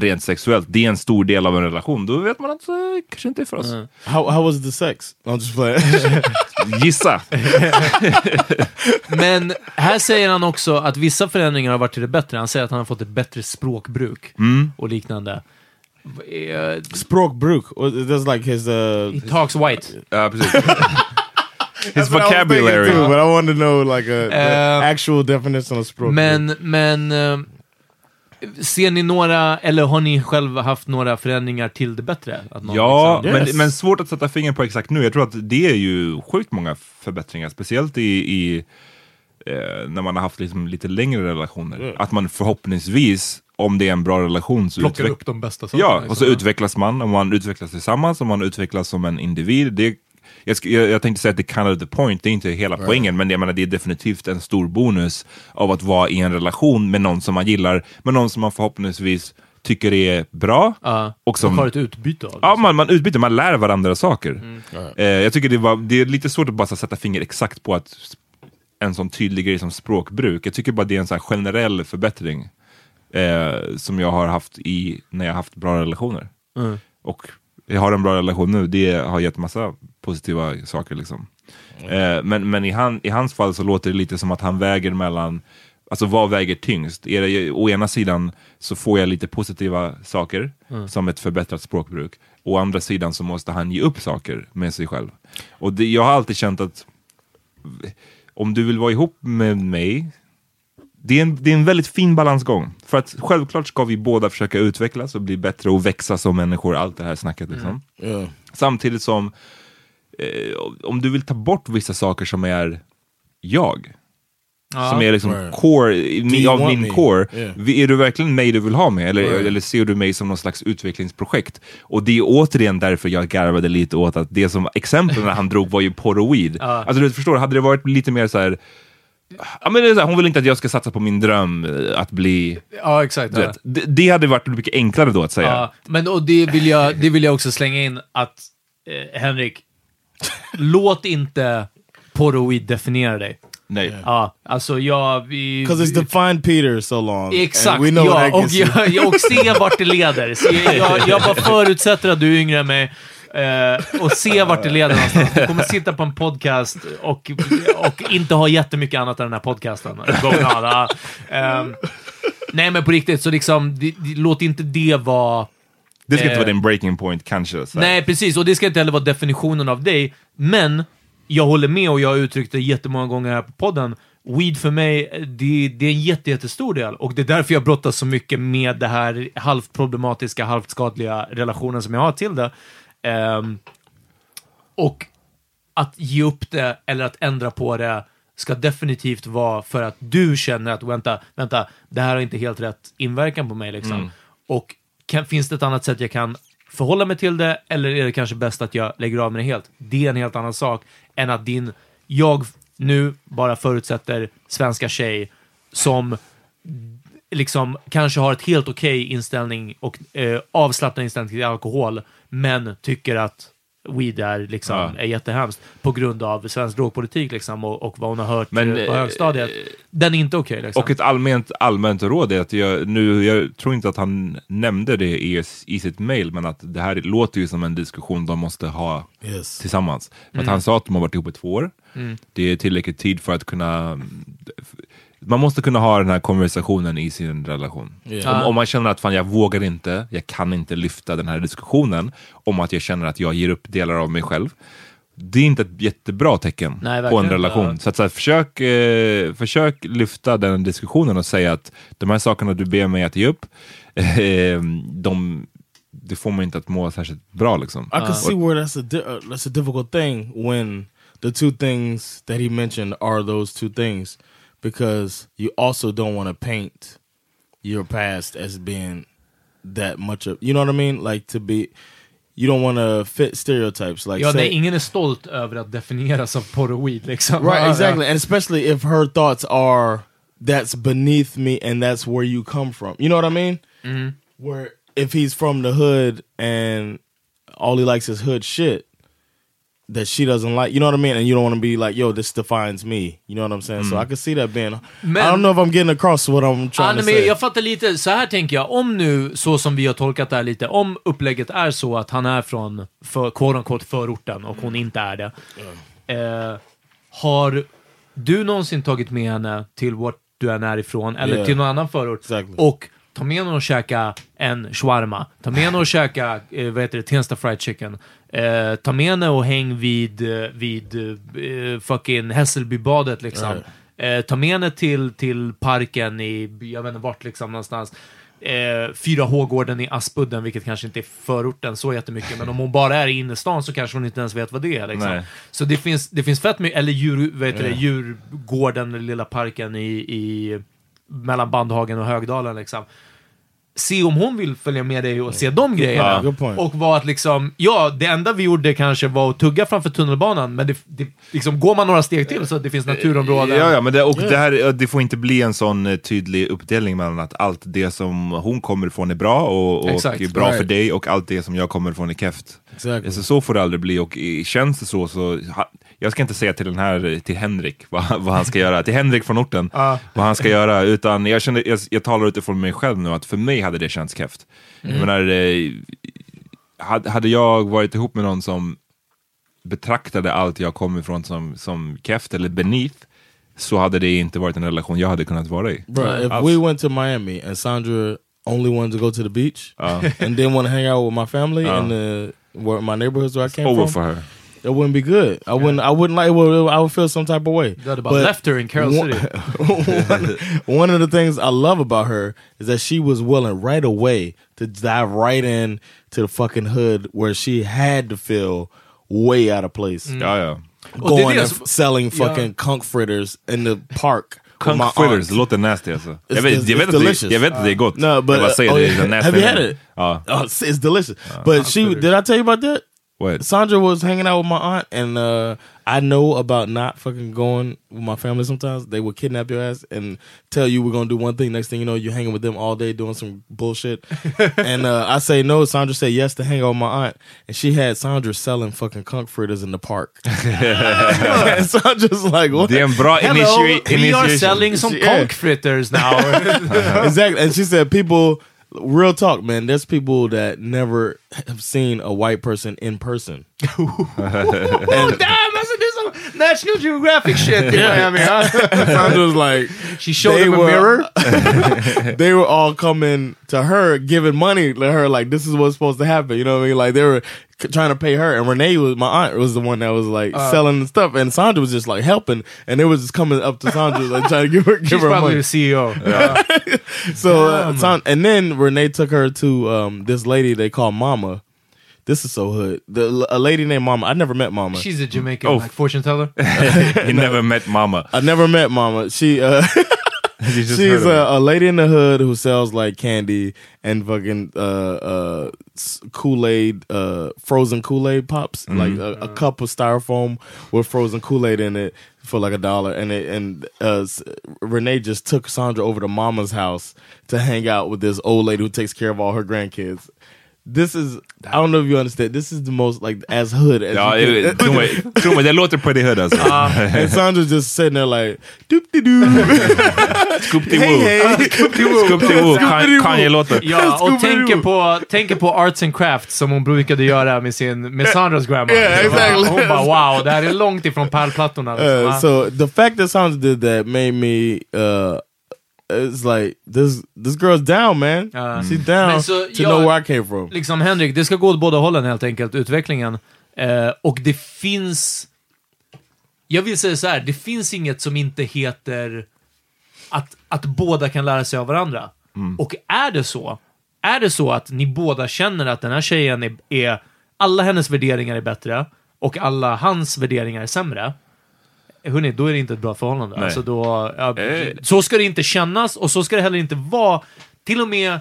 rent sexuellt, det är en stor del av en relation, då vet man att det kanske inte är för oss. How how was the sex? I'm just playing. Gissa! Men här säger han också att vissa förändringar har varit till det bättre. Han säger att han har fått ett bättre språkbruk och liknande. Eh, Språkbruk. Or That's like his. Uh, He talks white. Ja, precis. His vocabulary. too, but I wanted to know like a Uh, actual definition of språkbruk. Men, men eh, ser ni några, eller har ni själva haft några förändringar till det bättre? Att någon Ja, liksom- Yes. men, men svårt att sätta fingret på exakt nu. Jag tror att det är ju sjukt många förbättringar, speciellt i, i eh, när man har haft liksom lite längre relationer. Att man förhoppningsvis, om det är en bra relation, så plockar utveck- upp de bästa sakerna. Ja, och så liksom. utvecklas man, och man utvecklas tillsammans, och man utvecklas som en individ. Det, jag, jag, jag tänkte säga att det kind of the point, det är inte hela poängen, men jag menar, det är definitivt en stor bonus av att vara i en relation med någon som man gillar, med någon som man förhoppningsvis tycker är bra. Ja, och som, har ett utbyte av. Ja, man, man utbyter, man lär varandra saker. Mm. Eh, jag tycker det, var, det är lite svårt att bara sätta finger exakt på att en sån tydlig grej som språkbruk. Jag tycker bara det är en sån här generell förbättring eh, som jag har haft i när jag har haft bra relationer. Mm. Och jag har en bra relation nu, det har gett massa positiva saker. Liksom. Eh, men men i, han, i hans fall så låter det lite som att han väger mellan Alltså vad väger tyngst? Är det, å ena sidan så får jag lite positiva saker, som ett förbättrat språkbruk. Å andra sidan så måste han ge upp saker med sig själv. Och det, jag har alltid känt att om du vill vara ihop med mig, det är, en, det är en väldigt fin balansgång. För att självklart ska vi båda försöka utvecklas och bli bättre och växa som människor, allt det här snacket. Liksom. yeah. Samtidigt som eh, om du vill ta bort vissa saker som är jag, Ja. som är liksom Right. core, av min me? core. Yeah. Är du verkligen mig du vill ha med? Eller, Right. eller ser du mig som någon slags utvecklingsprojekt? Och det är återigen därför jag garvade lite åt att det som exemplen han drog var ju porr och weed. Alltså du förstår, hade det varit lite mer så här. Ja, men det är så här, hon vill inte att jag ska satsa på min dröm eh, att bli... Ja, exakt. Ja. vet, det, det hade varit mycket enklare då att säga. Ja, men och det vill, jag, det vill jag också slänga in att, eh, Henrik, låt inte porr och weed definiera dig. Nej. Ja, alltså jag... Vi, Because it's defined Peter so long. Exakt, we know ja, och, jag, och se vart det leder. Så jag, jag, jag bara förutsätter att du är yngre än mig eh, och se vart det leder någonstans. Du kommer sitta på en podcast och, och inte ha jättemycket annat än den här podcasten. Ehm, nej, men på riktigt, så liksom, det, det, låt inte det vara... Det ska inte Eh, vara din breaking point kanske. Så. Nej, precis. Och det ska inte heller vara definitionen av dig. Men jag håller med och jag har uttryckt det jättemånga gånger här på podden. Weed för mig, det, det är en jätte, jättestor del. Och det är därför jag brottas så mycket med det här halvt problematiska, halvt skadliga relationen som jag har till det. Ehm, och att ge upp det eller att ändra på det ska definitivt vara för att du känner att vänta, vänta, det här har inte helt rätt inverkan på mig. Liksom. Och kan, finns det ett annat sätt jag kan förhålla mig till det eller är det kanske bäst att jag lägger av med det helt? Det är en helt annan sak än att din, jag nu bara förutsätter svenska tjej som liksom kanske har ett helt okej inställning och eh, avslappnad inställning till alkohol, men tycker att weed är, liksom, Ja. är jättehemskt på grund av svensk drogpolitik liksom, och, och vad hon har hört Men, eh, på eh, högstadiet. Den är inte okej. liksom. Och ett allmänt, allmänt råd är att jag, nu, jag tror inte att han nämnde det i, i sitt mail, men att det här låter ju som en diskussion de måste ha Yes. tillsammans. För att Mm. han sa att de har varit ihop i två år. Det är tillräckligt tid för att kunna... Man måste kunna ha den här konversationen i sin relation. Yeah. Om, om man känner att fan, jag vågar inte, jag kan inte lyfta den här diskussionen om att jag känner att jag ger upp delar av mig själv. Det är inte ett jättebra tecken Nej, på en inte. relation. Så, att, så här, försök, eh, försök lyfta den diskussionen och säga att de här sakerna du ber mig att ge upp, eh, de, det får mig inte att må särskilt bra. Liksom. I can see where that's a that's a difficult thing when the two things that he mentioned are those two things, because you also don't want to paint your past as being that much of you know what I mean, like to be. You don't want to fit stereotypes like ja, say- nej, ingen är stolt över att definieras och weed. Liksom. right exactly and especially if her thoughts are that's beneath me and that's where you come from you know what i mean mm-hmm. where if he's from the hood and all he likes is hood shit that she doesn't like you know what i mean? And you don't want to be like yo this defines me. You know what i'm saying? So i could see that being i Men- don't know if i'm getting across what i'm trying Ja, to say. jag fattar lite, så här tänker jag, om nu, så som vi har tolkat det här lite, om upplägget är så att han är från, för, quote unquote, förorten och hon inte är det. Eh, har du någonsin tagit med henne till vart du än är ifrån, eller Yeah. till någon annan förort, Exactly. och ta med henne och käka en shawarma, ta med henne och käka, eh, vad heter det, Tensta fried chicken, eh, ta med henne och häng vid, eh, vid eh, fucking Hässelbybadet liksom. Eh, ta med henne till, till parken i, jag vet inte vart liksom någonstans. Eh, 4H-gården i Aspudden, vilket kanske inte är förorten så jättemycket, men om hon bara är i innerstan så kanske hon inte ens vet vad det är. Liksom. Nej. Så det finns, det finns fett mycket, eller djur, vad heter det, djurgården, den lilla parken i, i mellan Bandhagen och Högdalen liksom. Se om hon vill följa med dig och se de grejerna. Ja. Och var att liksom, ja, det enda vi gjorde kanske var att tugga framför tunnelbanan, men det, det, liksom, går man några steg till så att det finns naturområden. Ja, ja, men det, och det, här, det får inte bli en sån eh, tydlig uppdelning mellan att allt det som hon kommer ifrån är bra och, och är bra för Right. dig och allt det som jag kommer ifrån är keft. Exactly. Så, så får det aldrig bli och i- känns det så så jag ska inte säga till den här, till Henrik vad, vad han ska göra, till Henrik från orten vad han ska göra, utan jag, känner, jag, jag talar utifrån mig själv nu att för mig hade det känts keft. Jag menar, eh, hade, hade jag varit ihop med någon som betraktade allt jag kom ifrån som, som keft eller beneath så hade det inte varit en relation jag hade kunnat vara i. Bro, if we went to Miami and Sandra only wanted to go to the beach Uh. and didn't want to hang out with my family Uh. in the where my neighborhoods where I came Over from, for her. It wouldn't be good. I wouldn't. I wouldn't like. It would, I would feel some type of way. Du hade bara left her in Carol one, City. one, one of the things I love about her is that she was willing right away to dive right in to the fucking hood where she had to feel way out of place. Ja, ja. Och det är Going det and som- selling fucking conch fritters in the park. with my fritters, aunt. det låter nasty alltså. It's- Jag vet, it's- jag vet, it's det, delicious. jag vet att det är gott. No, but jag bara säger uh, oh, det, yeah. det är nasty. have you had it? Ja. Oh, it's, it's delicious. but she did I tell you about that? What? Sandra was hanging out with my aunt, and uh, I know about not fucking going with my family. Sometimes they would kidnap your ass and tell you we're gonna do one thing. Next thing you know, you're hanging with them all day doing some bullshit. and uh, I say no. Sandra said yes to hang out with my aunt, and she had Sandra selling fucking conch fritters in the park. and Sandra's like, what? Det är en bra Hello, initi- we are selling some Yeah. conch fritters now. exactly. And she said, people, real talk, man, there's people that never have seen a white person in person. oh damn, alltså det är som National Geographic shit i Miami. huh? Sandra was like, She showed They him a were- mirror. they were all coming to her, giving money to her, like, this is what's supposed to happen. You know what I mean? Like, they were c- trying to pay her. And Renee was, my aunt, was the one that was like Uh. selling the stuff. And Sandra was just like helping. And they was just coming up to Sandra, like, trying to give her, give She's her probably money. the CEO. So, uh, San- and then Renee took her to um, this lady they call Mama. This is so hood. The, a lady named Mama. I never met Mama. She's a Jamaican Oh. like, fortune teller. He never met mama. I never met Mama. She uh You just She's of a, a lady in the hood who sells like candy and fucking uh, uh, Kool Aid, uh, frozen Kool Aid pops, Mm-hmm. like a, a cup of styrofoam with frozen Kool Aid in it for like a dollar. And it, and uh, S- Renee just took Sandra over to Mama's house to hang out with this old lady who takes care of all her grandkids. This is I don't know if you understand. This is the most like as hood as Ja, you get. tro mig, tro mig, det låter pretty hood alltså. and Sandra's just sitting there like doop de doo. Scoop-de-woo. Scoop-de-woo, Kan- Kanye-låten. Ja, och tänker på, tänker på Arts and Crafts som hon brukade göra med sin, med Sandras grandma. Yeah, exactly. Hon bara wow, det här är långt ifrån pärlplattorna. liksom, Uh, so the fact that Sandra did that made me uh it's like this this girl's down man. Ja. She's down Men så to jag- know where I came from. liksom Henrik, det ska gå åt båda hållen helt enkelt, utvecklingen. Eh, och det finns... Jag vill säga så här, det finns inget som inte heter att, att båda kan lära sig av varandra. Och är det så, är det så att ni båda känner att den här tjejen är, är alla hennes värderingar är bättre och alla hans värderingar är sämre, hörni, då är det inte ett bra förhållande. Nej. Alltså då, ja, Eh. Så ska det inte kännas och så ska det heller inte vara. Till och med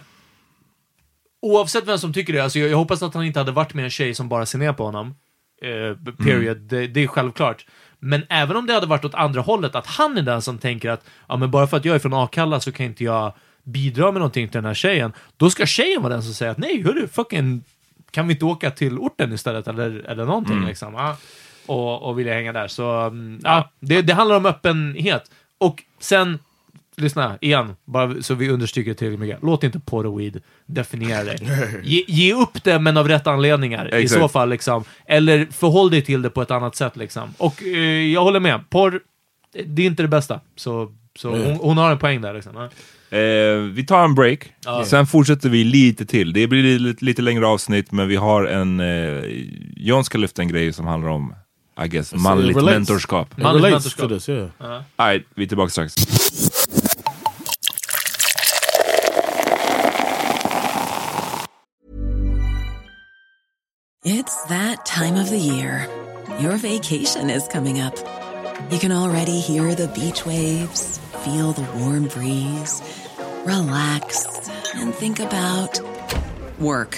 oavsett vem som tycker det, alltså jag, jag hoppas att han inte hade varit med en tjej som bara ser ner på honom. Eh, period. Det, det är självklart. Men även om det hade varit åt andra hållet, att han är den som tänker att ja, men bara för att jag är från Akalla så kan inte jag bidra med någonting till den här tjejen. Då ska tjejen vara den som säger att nej, hörru, fucking, kan vi inte åka till orten istället eller, eller någonting liksom. Ja. Och, och vilja hänga där. Så mm, ja, det, det handlar om öppenhet. Och sen, lyssna igen, bara så vi understryker det tillräckligt mycket. Låt inte porr och weed definiera dig. Ge, ge upp det, men av rätt anledningar. I Exakt. så fall, liksom. Eller förhåll dig till det på ett annat sätt, liksom. Och eh, jag håller med. Porr, det är inte det bästa. Så, så hon, hon har en poäng där, liksom. Ja. Eh, vi tar en break, sen fortsätter vi lite till. Det blir lite, lite längre avsnitt, men vi har en... Eh, John ska lyfta en grej som handlar om, I guess, manligt relates. mentorskap. It Manligt relates mentorskap. to this, yeah. Uh-huh. Alright, vi är tillbaka strax. It's that time of the year. Your vacation is coming up. You can already hear the beach waves, feel the warm breeze, relax, and think about work.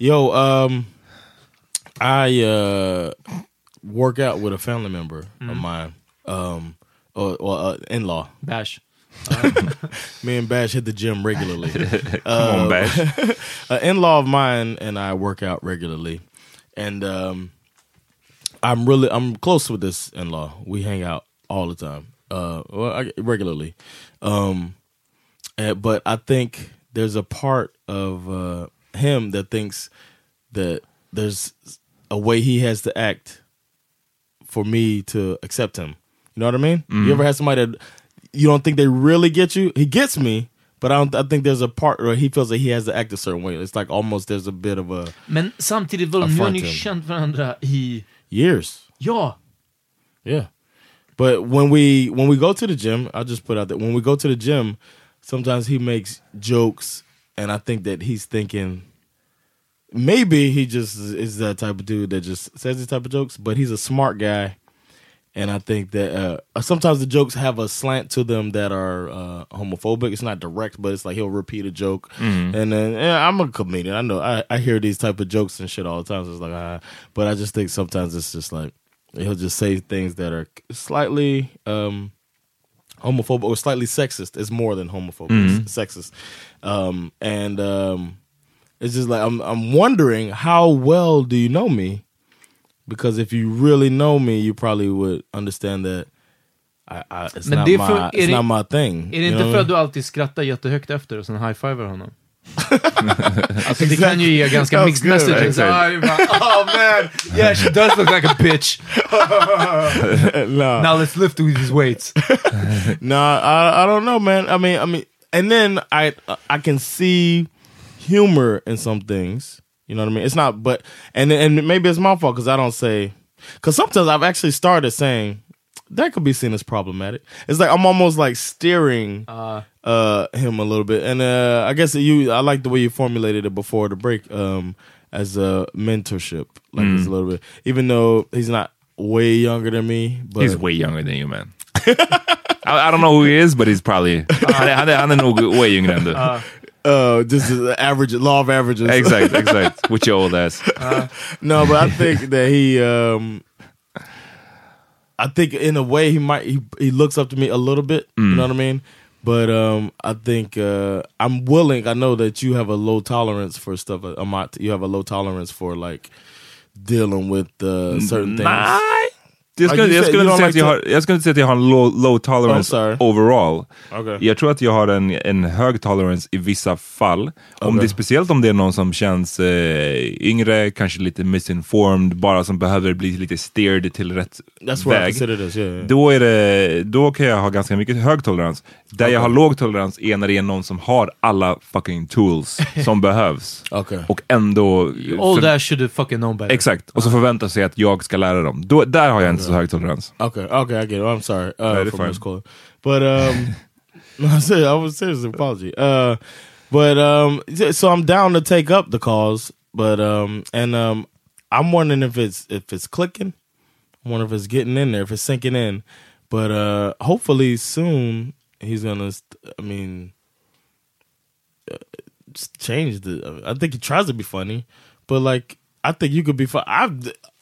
Yo, um, I uh work out with a family member of mine, um, or, or uh, in law. Bash. Me and Bash hit the gym regularly. Come on, Bash. An in-law of mine and I work out regularly, and um, I'm really I'm close with this in-law. We hang out all the time, uh, well, I, regularly. Um, uh, but I think there's a part of uh, him that thinks that there's a way he has to act for me to accept him. You know what I mean? You mm-hmm. ever had somebody that you don't think they really get you? He gets me, but I don't. I think there's a part where he feels that he has to act a certain way. It's like almost there's a bit of a Men samtidigt, vadå, nu har Affront ni him. känt varandra i... years. Ja! Yeah. But when we when we go to the gym, I'll just put out that when we go to the gym, sometimes he makes jokes and I think that he's thinking maybe he just is that type of dude that just says these type of jokes, but he's a smart guy and I think that uh, sometimes the jokes have a slant to them that are uh, homophobic. It's not direct, but it's like he'll repeat a joke, Mhm. and then yeah, I'm a comedian. I know I, I hear these type of jokes and shit all the time. So it's like, ah, but I just think sometimes it's just like he'll just say things that are slightly um, homophobic or slightly sexist. It's more than homophobic, it's sexist, um, and um, it's just like I'm I'm wondering how well do you know me? Because if you really know me, you probably would understand that I, I, it's, Men not, det är my, för- är it's det- not my thing. Är det inte för att du alltid skrattar jättehögt efter och sen high-fivar honom? alltså det kan ju ge ganska mixed good, messages. exactly. You're bara, oh man, yeah she does look like a bitch. no. Now let's lift with these weights. no, I I don't know, man. I mean, I mean, and then I I can see humor in some things. You know what I mean? It's not, but and and maybe it's my fault because I don't say because sometimes I've actually started saying that could be seen as problematic. It's like I'm almost like steering Uh, uh him a little bit, and uh I guess you I like the way you formulated it before the break um as a mentorship, like Mm. it's a little bit, even though he's not way younger than me, but He's way younger than you man. I, I don't know who he is, but he's probably... Han är, han är nog way yngre än du. uh just the average law of averages. Exakt, exakt. With your old ass. no, but I think that he um I think in a way he might he, he looks up to me a little bit, you Mm. know what I mean? But um I think uh I'm willing, I know that you have a low tolerance for stuff I'm you have a low tolerance for like dealing with uh, certain things. Nej! Jag skulle, jag, inte säga att jag, har, jag skulle inte säga att jag har en low, low tolerance sorry. overall. Okay. Jag tror att jag har en, en hög tolerance i vissa fall. Om Okay. det, speciellt om det är någon som känns eh, yngre, kanske lite misinformed, bara som behöver bli lite steered till rätt That's väg. this, yeah, yeah. Då, är det, då kan jag ha ganska mycket hög tolerans. Där jag har låg tolerans är när det är någon som har alla fucking tools som behövs. Okay. Och ändå... All that should have fucking known better. Exakt, och så förväntar sig att jag ska lära dem. Då, där har jag inte så hög tolerans. Okay, okay, I get it. I'm sorry uh, No, you're for fine. but um, I said I was serious apology. Uh, but um, so I'm down to take up the cause, but um, and um, I'm wondering if it's if it's clicking. I wonder if it's getting in there, if it's sinking in. But uh, hopefully soon he's gonna. st- I mean, uh, change the. I think he tries to be funny, but like I think you could be fun. I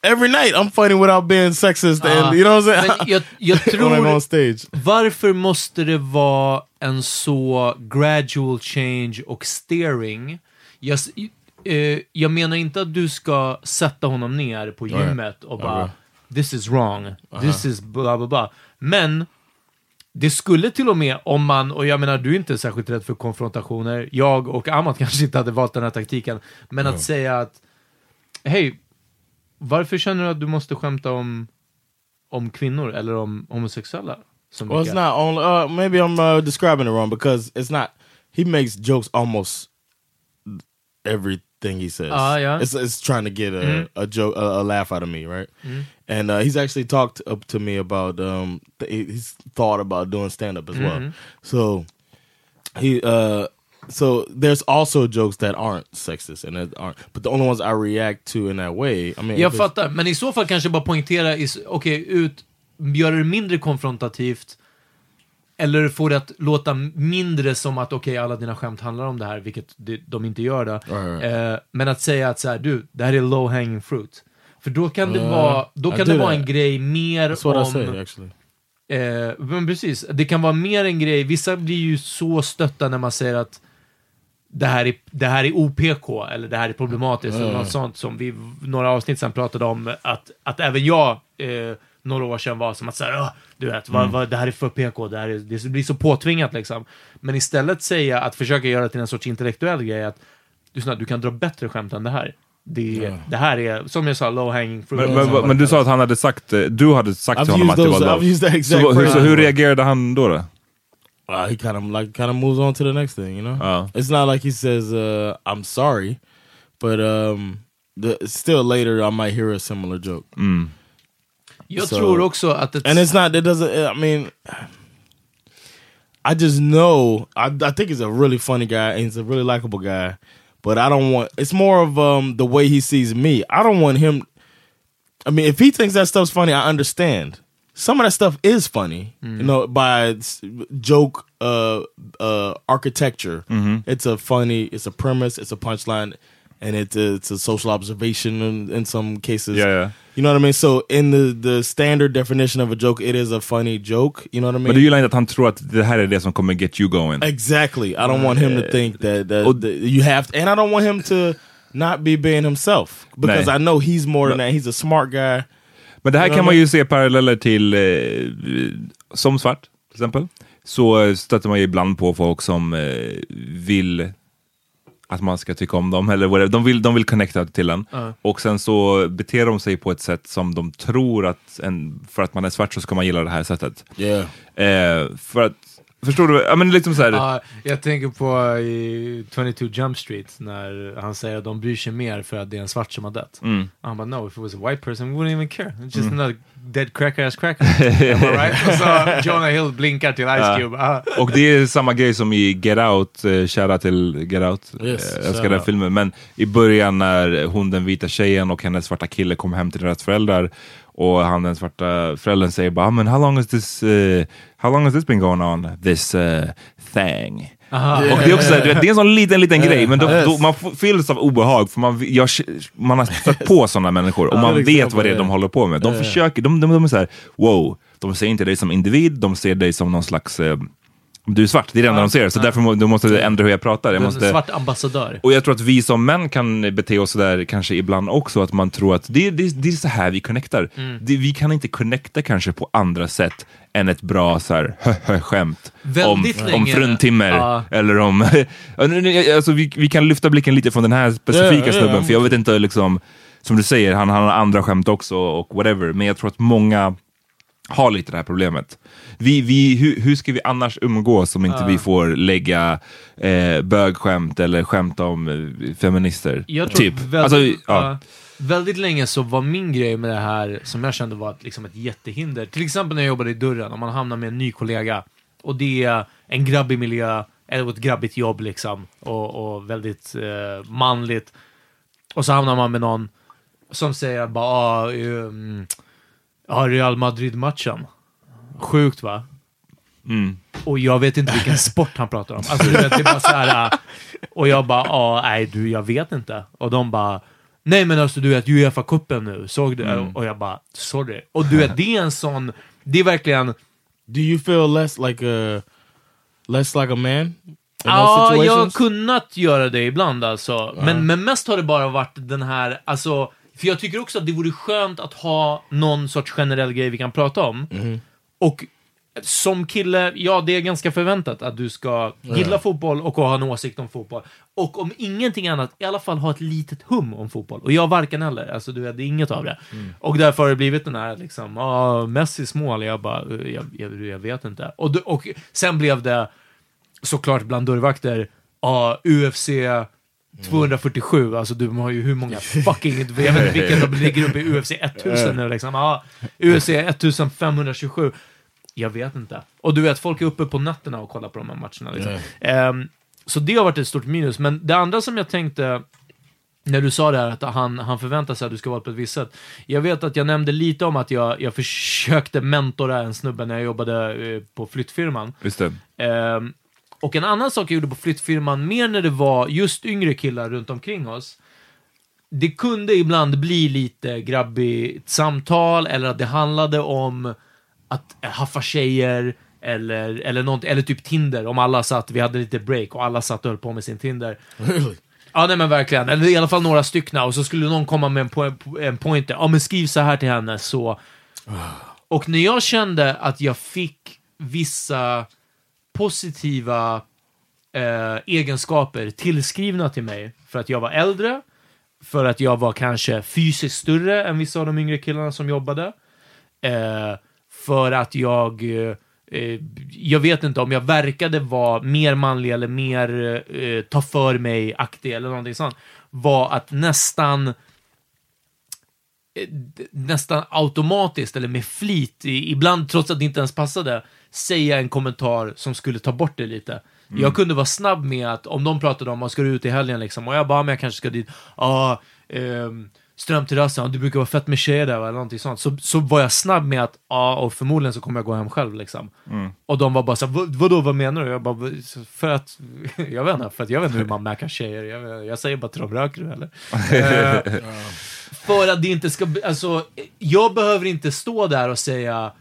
every night I'm funny without being sexist, Ja, and you know what I'm saying. jag, jag tror... stage. Varför måste det vara en så gradual change och steering? Jag, eh, jag menar inte att du ska sätta honom ner på gymmet och bara Okay. This is wrong, this is bla bla bla. Men det skulle till och med om man, och jag menar du är inte särskilt rädd för konfrontationer, jag och Amat kanske inte hade valt den här taktiken, men att säga att hej, varför känner du att du måste skämta om, om kvinnor eller om homosexuella? Så Well, it's not only. Uh, maybe I'm uh, describing it wrong because it's not. He makes jokes almost everything he says. Ah, yeah. It's it's trying to get a Mhm. a joke, a, a laugh out of me, right? Mhm. And uh, he's actually talked up to me about um th- he- he's thought about doing stand up as well. Mhm. So he uh so there's also jokes that aren't sexist and that aren't, but the only ones I react to in that way. I mean, Jag fattar, men i så fall kanske bara poängtera, okej, ut, göra det mindre konfrontativt, eller få det att låta mindre som att okej, alla dina skämt handlar om det här, vilket de, inte gör det. Right, Eh, men att säga att så här, du, det här är low hanging fruit. För då kan det Uh, vara, då I kan det vara that. en grej mer That's what I om... say actually. Eh, men precis, det kan vara mer en grej, vissa blir ju så stötta när man säger att det här är, det här är OPK, eller det här är problematiskt, eller Mm. något sånt som vi några avsnitt sedan pratade om, att, att även jag eh, några år sedan var som att säga, "Åh, du vet, vad, Mm. vad, det här är för PK, det, här är, det blir så påtvingat liksom. Men istället säga, att försöka göra det till en sorts intellektuell grej, att lyssna, du kan dra bättre skämt än det här. Det, Ja. det här är, som jag sa, low hanging fruit. Men, men, men du sa att han hade sagt, eh, du hade sagt I've till honom att det var low. Exact så, hur, så hur reagerade han då? då? Uh, he kind of like kind of moves on to the next thing, you know. Oh. It's not like he says uh, "I'm sorry," but um, the, still later I might hear a similar joke. Mm. Jag So- tror också att ett, And it's not. It doesn't. I mean, I just know. I, I think he's a really funny guy and he's a really likable guy. But I don't want. It's more of um, the way he sees me. I don't want him. I mean, if he thinks that stuff's funny, I understand. Some of that stuff is funny, you know, by joke uh, uh, architecture. It's a funny, it's a premise, it's a punchline, and it's a, it's a social observation in, in some cases. Yeah, yeah. You know what I mean? So in the the standard definition of a joke, it is a funny joke. You know what I mean? Men du gillar inte att han tror att det här är det som kommer get you going. Exactly. I don't want him to think that, that, Och- that you have to, and I don't want him to not be being himself because Nej. I know he's more than that. He's a smart guy. Men det här kan man ju se paralleller till, eh, som svart till exempel. Så eh, stöter man ju ibland på folk som eh, vill att man ska tycka om dem, eller whatever. De vill, de vill connecta till en. Och sen så beter de sig på ett sätt som de tror att, en, för att man är svart så ska man gilla det här sättet. Yeah. Eh, för att, förstår du? Ja men liksom så här, Ja, jag tänker på i 22 Jump Street när han säger att de bryr sig mer för att det är en svart som har dött. Mm. Han bara no, if it was a white person we wouldn't even care. It's just another dead cracker ass cracker. Right? Och så Jonah Hill blinkar till Ice Cube. Ah. Och det är samma grej som i Get Out, eh, kära till Get Out. Yes, Eh, jag älskar den filmen. Men i början när hon den vita tjejen och hennes svarta kille kommer hem till deras föräldrar och han den svarta föräldern säger bara, "Ah, men how long has this, eh, how long has this been going on? This uh, thing. Och det är också det är en sån liten, liten grej, men då, då, man fylls av obehag för man, jag, man har stött på sådana människor och man vet vad det är de håller på med. De försöker, de, de, de är så här, wow, de ser inte dig som individ, de ser dig som någon slags eh, du är svart, det är det enda de ser, så därför må, du måste du ändra hur jag pratar. Jag En måste, svart ambassadör. och jag tror att vi som män kan bete oss sådär kanske ibland också, att man tror att det, det, det är så här vi connectar. Mm. Det, vi kan inte connecta kanske på andra sätt än ett bra så här, skämt om, Väldigt om länge- fruntimmer. Ja. Eller om... alltså, vi, vi kan lyfta blicken lite från den här specifika Ja, ja, snubben, ja. för jag vet inte, liksom, som du säger, han, han har andra skämt också och whatever, men jag tror att många har lite det här problemet. Vi, vi, hur, hur ska vi annars umgås om inte vi får lägga eh, bögskämt eller skämt om eh, feminister? Jag tror typ. väldigt, Alltså, ja, väldigt länge så var min grej med det här, som jag kände var ett, liksom ett jättehinder. Till exempel när jag jobbade i dörren, om man hamnar med en ny kollega och det är en grabbig miljö, eller ett grabbigt jobb liksom, och, och väldigt eh, manligt. Och så hamnar man med någon som säger bara ah, um, ja, Real Madrid-matchen. Sjukt va? Mm. Och jag vet inte vilken sport han pratar om. Alltså, det är bara så här, äh, och jag bara, ja, nej du, jag vet inte. Och de bara, nej men alltså du vet, Uefa-cupen nu, såg du? Och jag bara, sorry. Och du vet, det är en sån, det är verkligen, Do you feel less like a less like a man? Ja, jag har kunnat göra det ibland alltså. Men, men mest har det bara varit den här, alltså, för jag tycker också att det vore skönt att ha någon sorts generell grej vi kan prata om. Och som kille, ja det är ganska förväntat att du ska gilla fotboll och ha en åsikt om fotboll. Och om ingenting annat, i alla fall ha ett litet hum om fotboll. Och jag varken eller, alltså du är inget av det. Och därför har det blivit den här liksom, ah, Messis mål, jag bara, jag, jag, jag vet inte. Och, och sen blev det såklart bland dörrvakter, ja, UFC 247, alltså du har ju hur många fucking, jag vet inte vilken de ligger uppe i UFC 1000 nu liksom. Ja, UFC 1527. Jag vet inte. Och du vet, folk är uppe på nätterna och kollar på de här matcherna. Liksom. Ehm, så det har varit ett stort minus. Men det andra som jag tänkte, när du sa det här att han, han förväntar sig att du ska vara på ett visst sätt. Jag vet att jag nämnde lite om att jag, jag försökte mentora en snubbe när jag jobbade eh, på flyttfirman. Just det. Ehm, och en annan sak jag gjorde på flyttfirman, mer när det var just yngre killar runt omkring oss, det kunde ibland bli lite grabbigt samtal, eller att det handlade om att haffa tjejer, eller, eller, något, eller typ Tinder, om alla satt, vi hade lite break och alla satt och höll på med sin Tinder. Really? Ja, nej men verkligen. Eller i alla fall några stycken. Och så skulle någon komma med en, po- en pointer. Ja, men skriv så här till henne, så... Och när jag kände att jag fick vissa positiva eh, egenskaper tillskrivna till mig för att jag var äldre, för att jag var kanske fysiskt större än vissa av de yngre killarna som jobbade, eh, för att jag eh, eh jag vet inte om jag verkade vara mer manlig eller mer eh, ta för mig-aktig eller någonting sånt, var att nästan eh, nästan automatiskt eller med flit, ibland trots att det inte ens passade, säga en kommentar som skulle ta bort det lite. Jag kunde vara snabb med att om de pratade om vad ska du ut i helgen liksom och jag bara, men jag kanske ska dit, ja, ehm, Strömterrassen, ja, du brukar vara fett med tjejer där eller någonting sånt. Så, så var jag snabb med att, ja, och förmodligen så kommer jag gå hem själv liksom. Och de var bara så "Vad- vadå, vad menar du? Jag bara, för att, jag vet inte, för att jag vet inte hur man märker tjejer. Jag, jag säger bara till dem, röker du eller? Eh, för att det inte ska, alltså, jag behöver inte stå där och säga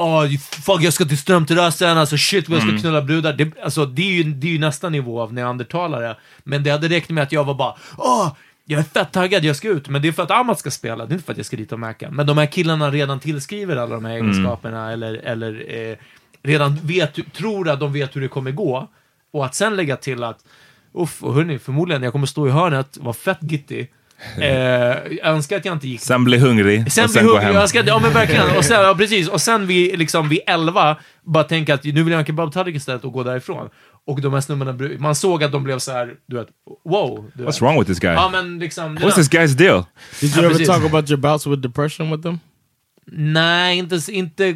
Åh, fuck jag ska till Strömterrassen, alltså shit vad jag ska knulla brudar. Det, alltså, det, är ju, det är ju nästa nivå av neandertalare. Men det hade räckt med att jag var bara, åh, jag är fett taggad, jag ska ut. Men det är för att Amat ska spela, det är inte för att jag ska dit och mäka. Men de här killarna redan tillskriver alla de här egenskaperna, eller, eller eh, redan vet, tror att de vet hur det kommer gå. Och att sen lägga till att, uff, och hörni, förmodligen, jag kommer stå i hörnet, vara fett gitty. Eh, jag önskar att jag inte gick Sen bli hungrig Sen och bli sen gå hungrig, hem. jag ska, ja men verkligen. Och sen, ja, precis. Och sen vid, liksom, vid 11, bara tänka att nu vill jag ha en kebabtallrik istället och gå därifrån. Och de här snubbarna, man såg att de blev så här, du vet, wow. Du vet. What's wrong with this guy? Ja men liksom... det What's this guy's deal? Did Ja, you ever precis. talk about your bouts with depression with them? Nej, inte, inte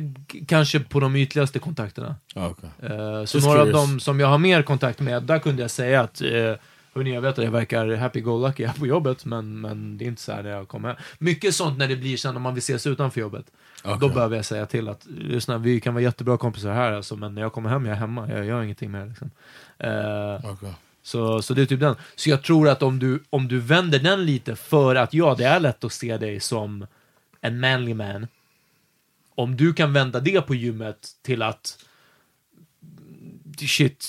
kanske på de ytligaste kontakterna. Okay. Eh, så Just några av curious. dem som jag har mer kontakt med, där kunde jag säga att uh, Hörni, jag vet att jag verkar happy-go-lucky här på jobbet, men, men det är inte så här när jag kommer. Mycket sånt när det blir sen om man vill ses utanför jobbet. Då behöver jag säga till att, lyssna, vi kan vara jättebra kompisar här alltså, men när jag kommer hem, jag är hemma. Jag gör ingenting mer liksom. Eh, Okay. så, så det är typ den. Så jag tror att om du, om du vänder den lite för att ja, det är lätt att se dig som en manly man. Om du kan vända det på gymmet till att shit,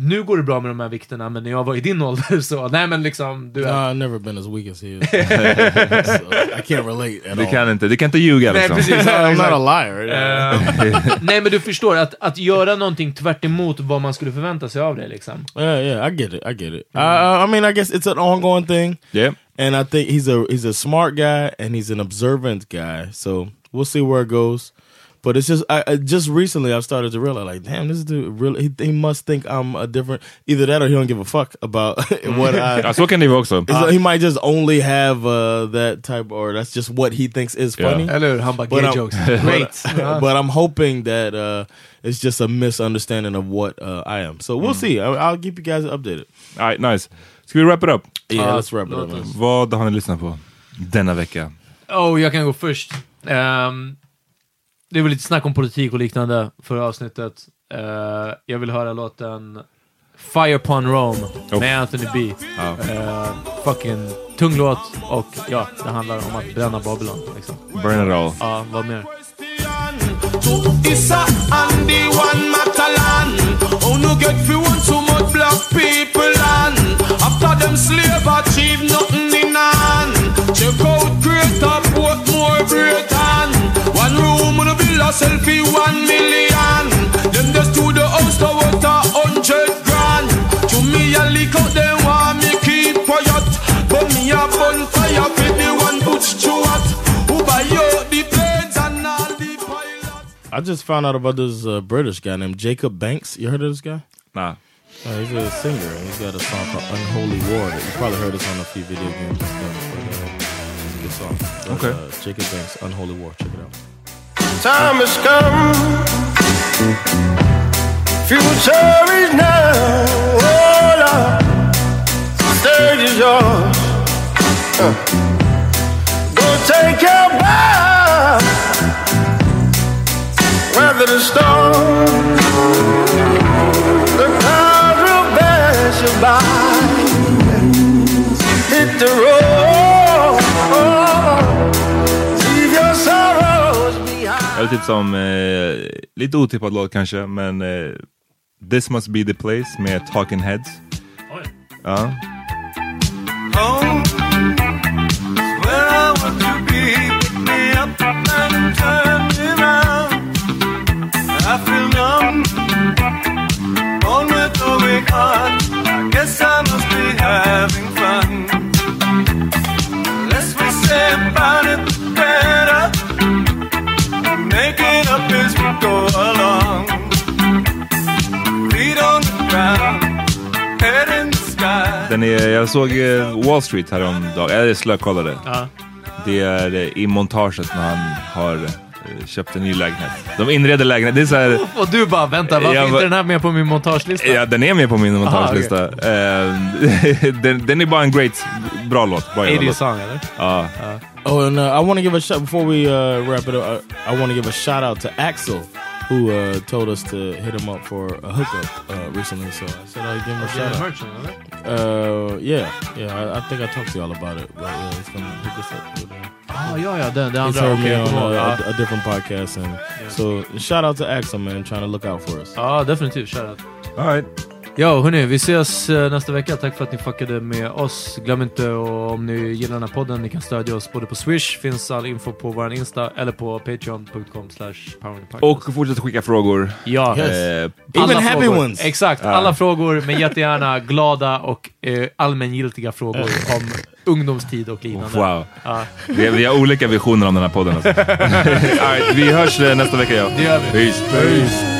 nu går det bra med de här vikterna, men när jag var i din ålder så, nej men liksom, du No, vet. I've never been as weak as he is. so I can't relate at Du all. kan inte, du kan inte ljuga Nej, liksom. precis. I'm not a liar. Eh, nej men du förstår, att, att göra någonting tvärt emot vad man skulle förvänta sig av dig liksom. Yeah, yeah, I get it. I get it. Uh, I mean, I guess it's an ongoing thing, Yeah. and I think he's a he's a smart guy and he's an observant guy. So we'll see where it goes. But it's just I, I just recently I've started to realize like, damn, this dude really he, he must think I'm a different. Either that or he don't give a fuck about what I. Ja, så kan det vara också. He might just only have uh, that type, or that's just what he thinks is Yeah. funny. Eller hur? Han bara, But gay I'm- jokes. Great. Ja. but I'm hoping that uh, it's just a misunderstanding of what uh, I am. So we'll see. I, I'll keep you guys updated. All right, nice. Ska vi wrap it up? Yeah, Ja, let's wrap it up. man. oss. Vad har ni lyssnat på denna vecka? Oh, jag kan gå först. Ehm, det var lite snack om politik och liknande förra avsnittet. Eh, jag vill höra låten Fire Upon Rome Oh. med Anthony B. Ja. Eh, fucking tung låt och ja, det handlar om att bränna Babylon. Liksom. Burn it all. Ja, vad mer? Issa and a selfie one million. Them just to the house to what a hundred grand. To me a leak out them want me keep quiet. But me a bonfire for the one Butch Stewart. Who buy out the planes and all the pilots. I just found out about this uh, British guy named Jacob Banks. You heard of this guy? Nah. Uh, he's a singer. He's got a song called "Unholy War." You probably heard this on a few video games and stuff. But, uh, it's a good song. But, Okay. Uh, Jacob Banks, "Unholy War." Check it out. Time has come. Future is now. Oh, Lord. Stage is yours. Uh. Go take your bow. Weather the storm. The clouds will pass you by. Hit the road. Eller typ som, eh, lite otippad låt kanske, men eh, This must be the place med Talking Heads. Ja. home. Jag såg eh, Wall Street häromdagen, eller slökollade. Ja. Det är eh, i montaget när han har eh, köpt en ny lägenhet. De inreder lägenhet. Det är så här, Och du bara, vänta, varför Jag inte den här med på min montagelista? ja, den är med på min montagelista. Eh, den, den är bara en great, bra låt. Bra jävla 80 låt. song eller? Ja. Oh, and uh, I want to give a shout before we uh, wrap it up. I, I want to give a shout out to Axel, who uh, told us to hit him up for a hookup uh, recently. So I said I'd give him a shout out. Merchant, eller? Uh, yeah, yeah. I, I think I talked to y'all about it, but yeah, he's gonna hook us up. With, uh, Ah, ja, ja, den, den he's andra. heard me jag on kommer ihåg. uh, a, a different podcast, and so shout out to Axel, man, trying to look out for us. Ja, Shout out. All right. Ja, hörni, vi ses eh, nästa vecka. Tack för att ni fuckade med oss. Glöm inte och om ni gillar den här podden, ni kan stödja oss både på Swish, finns all info på vår Insta, eller på patreon.com slash Och fortsätt skicka frågor. Ja. Yes. Eh, Even happy frågor. ones. Exakt, Ja. alla frågor, men jättegärna glada och eh, allmängiltiga frågor om ungdomstid och liknande. wow. Ja, Vi, vi har olika visioner om den här podden. Alltså. All right, vi hörs eh, nästa vecka. Ja. det gör vi. Peace. Peace.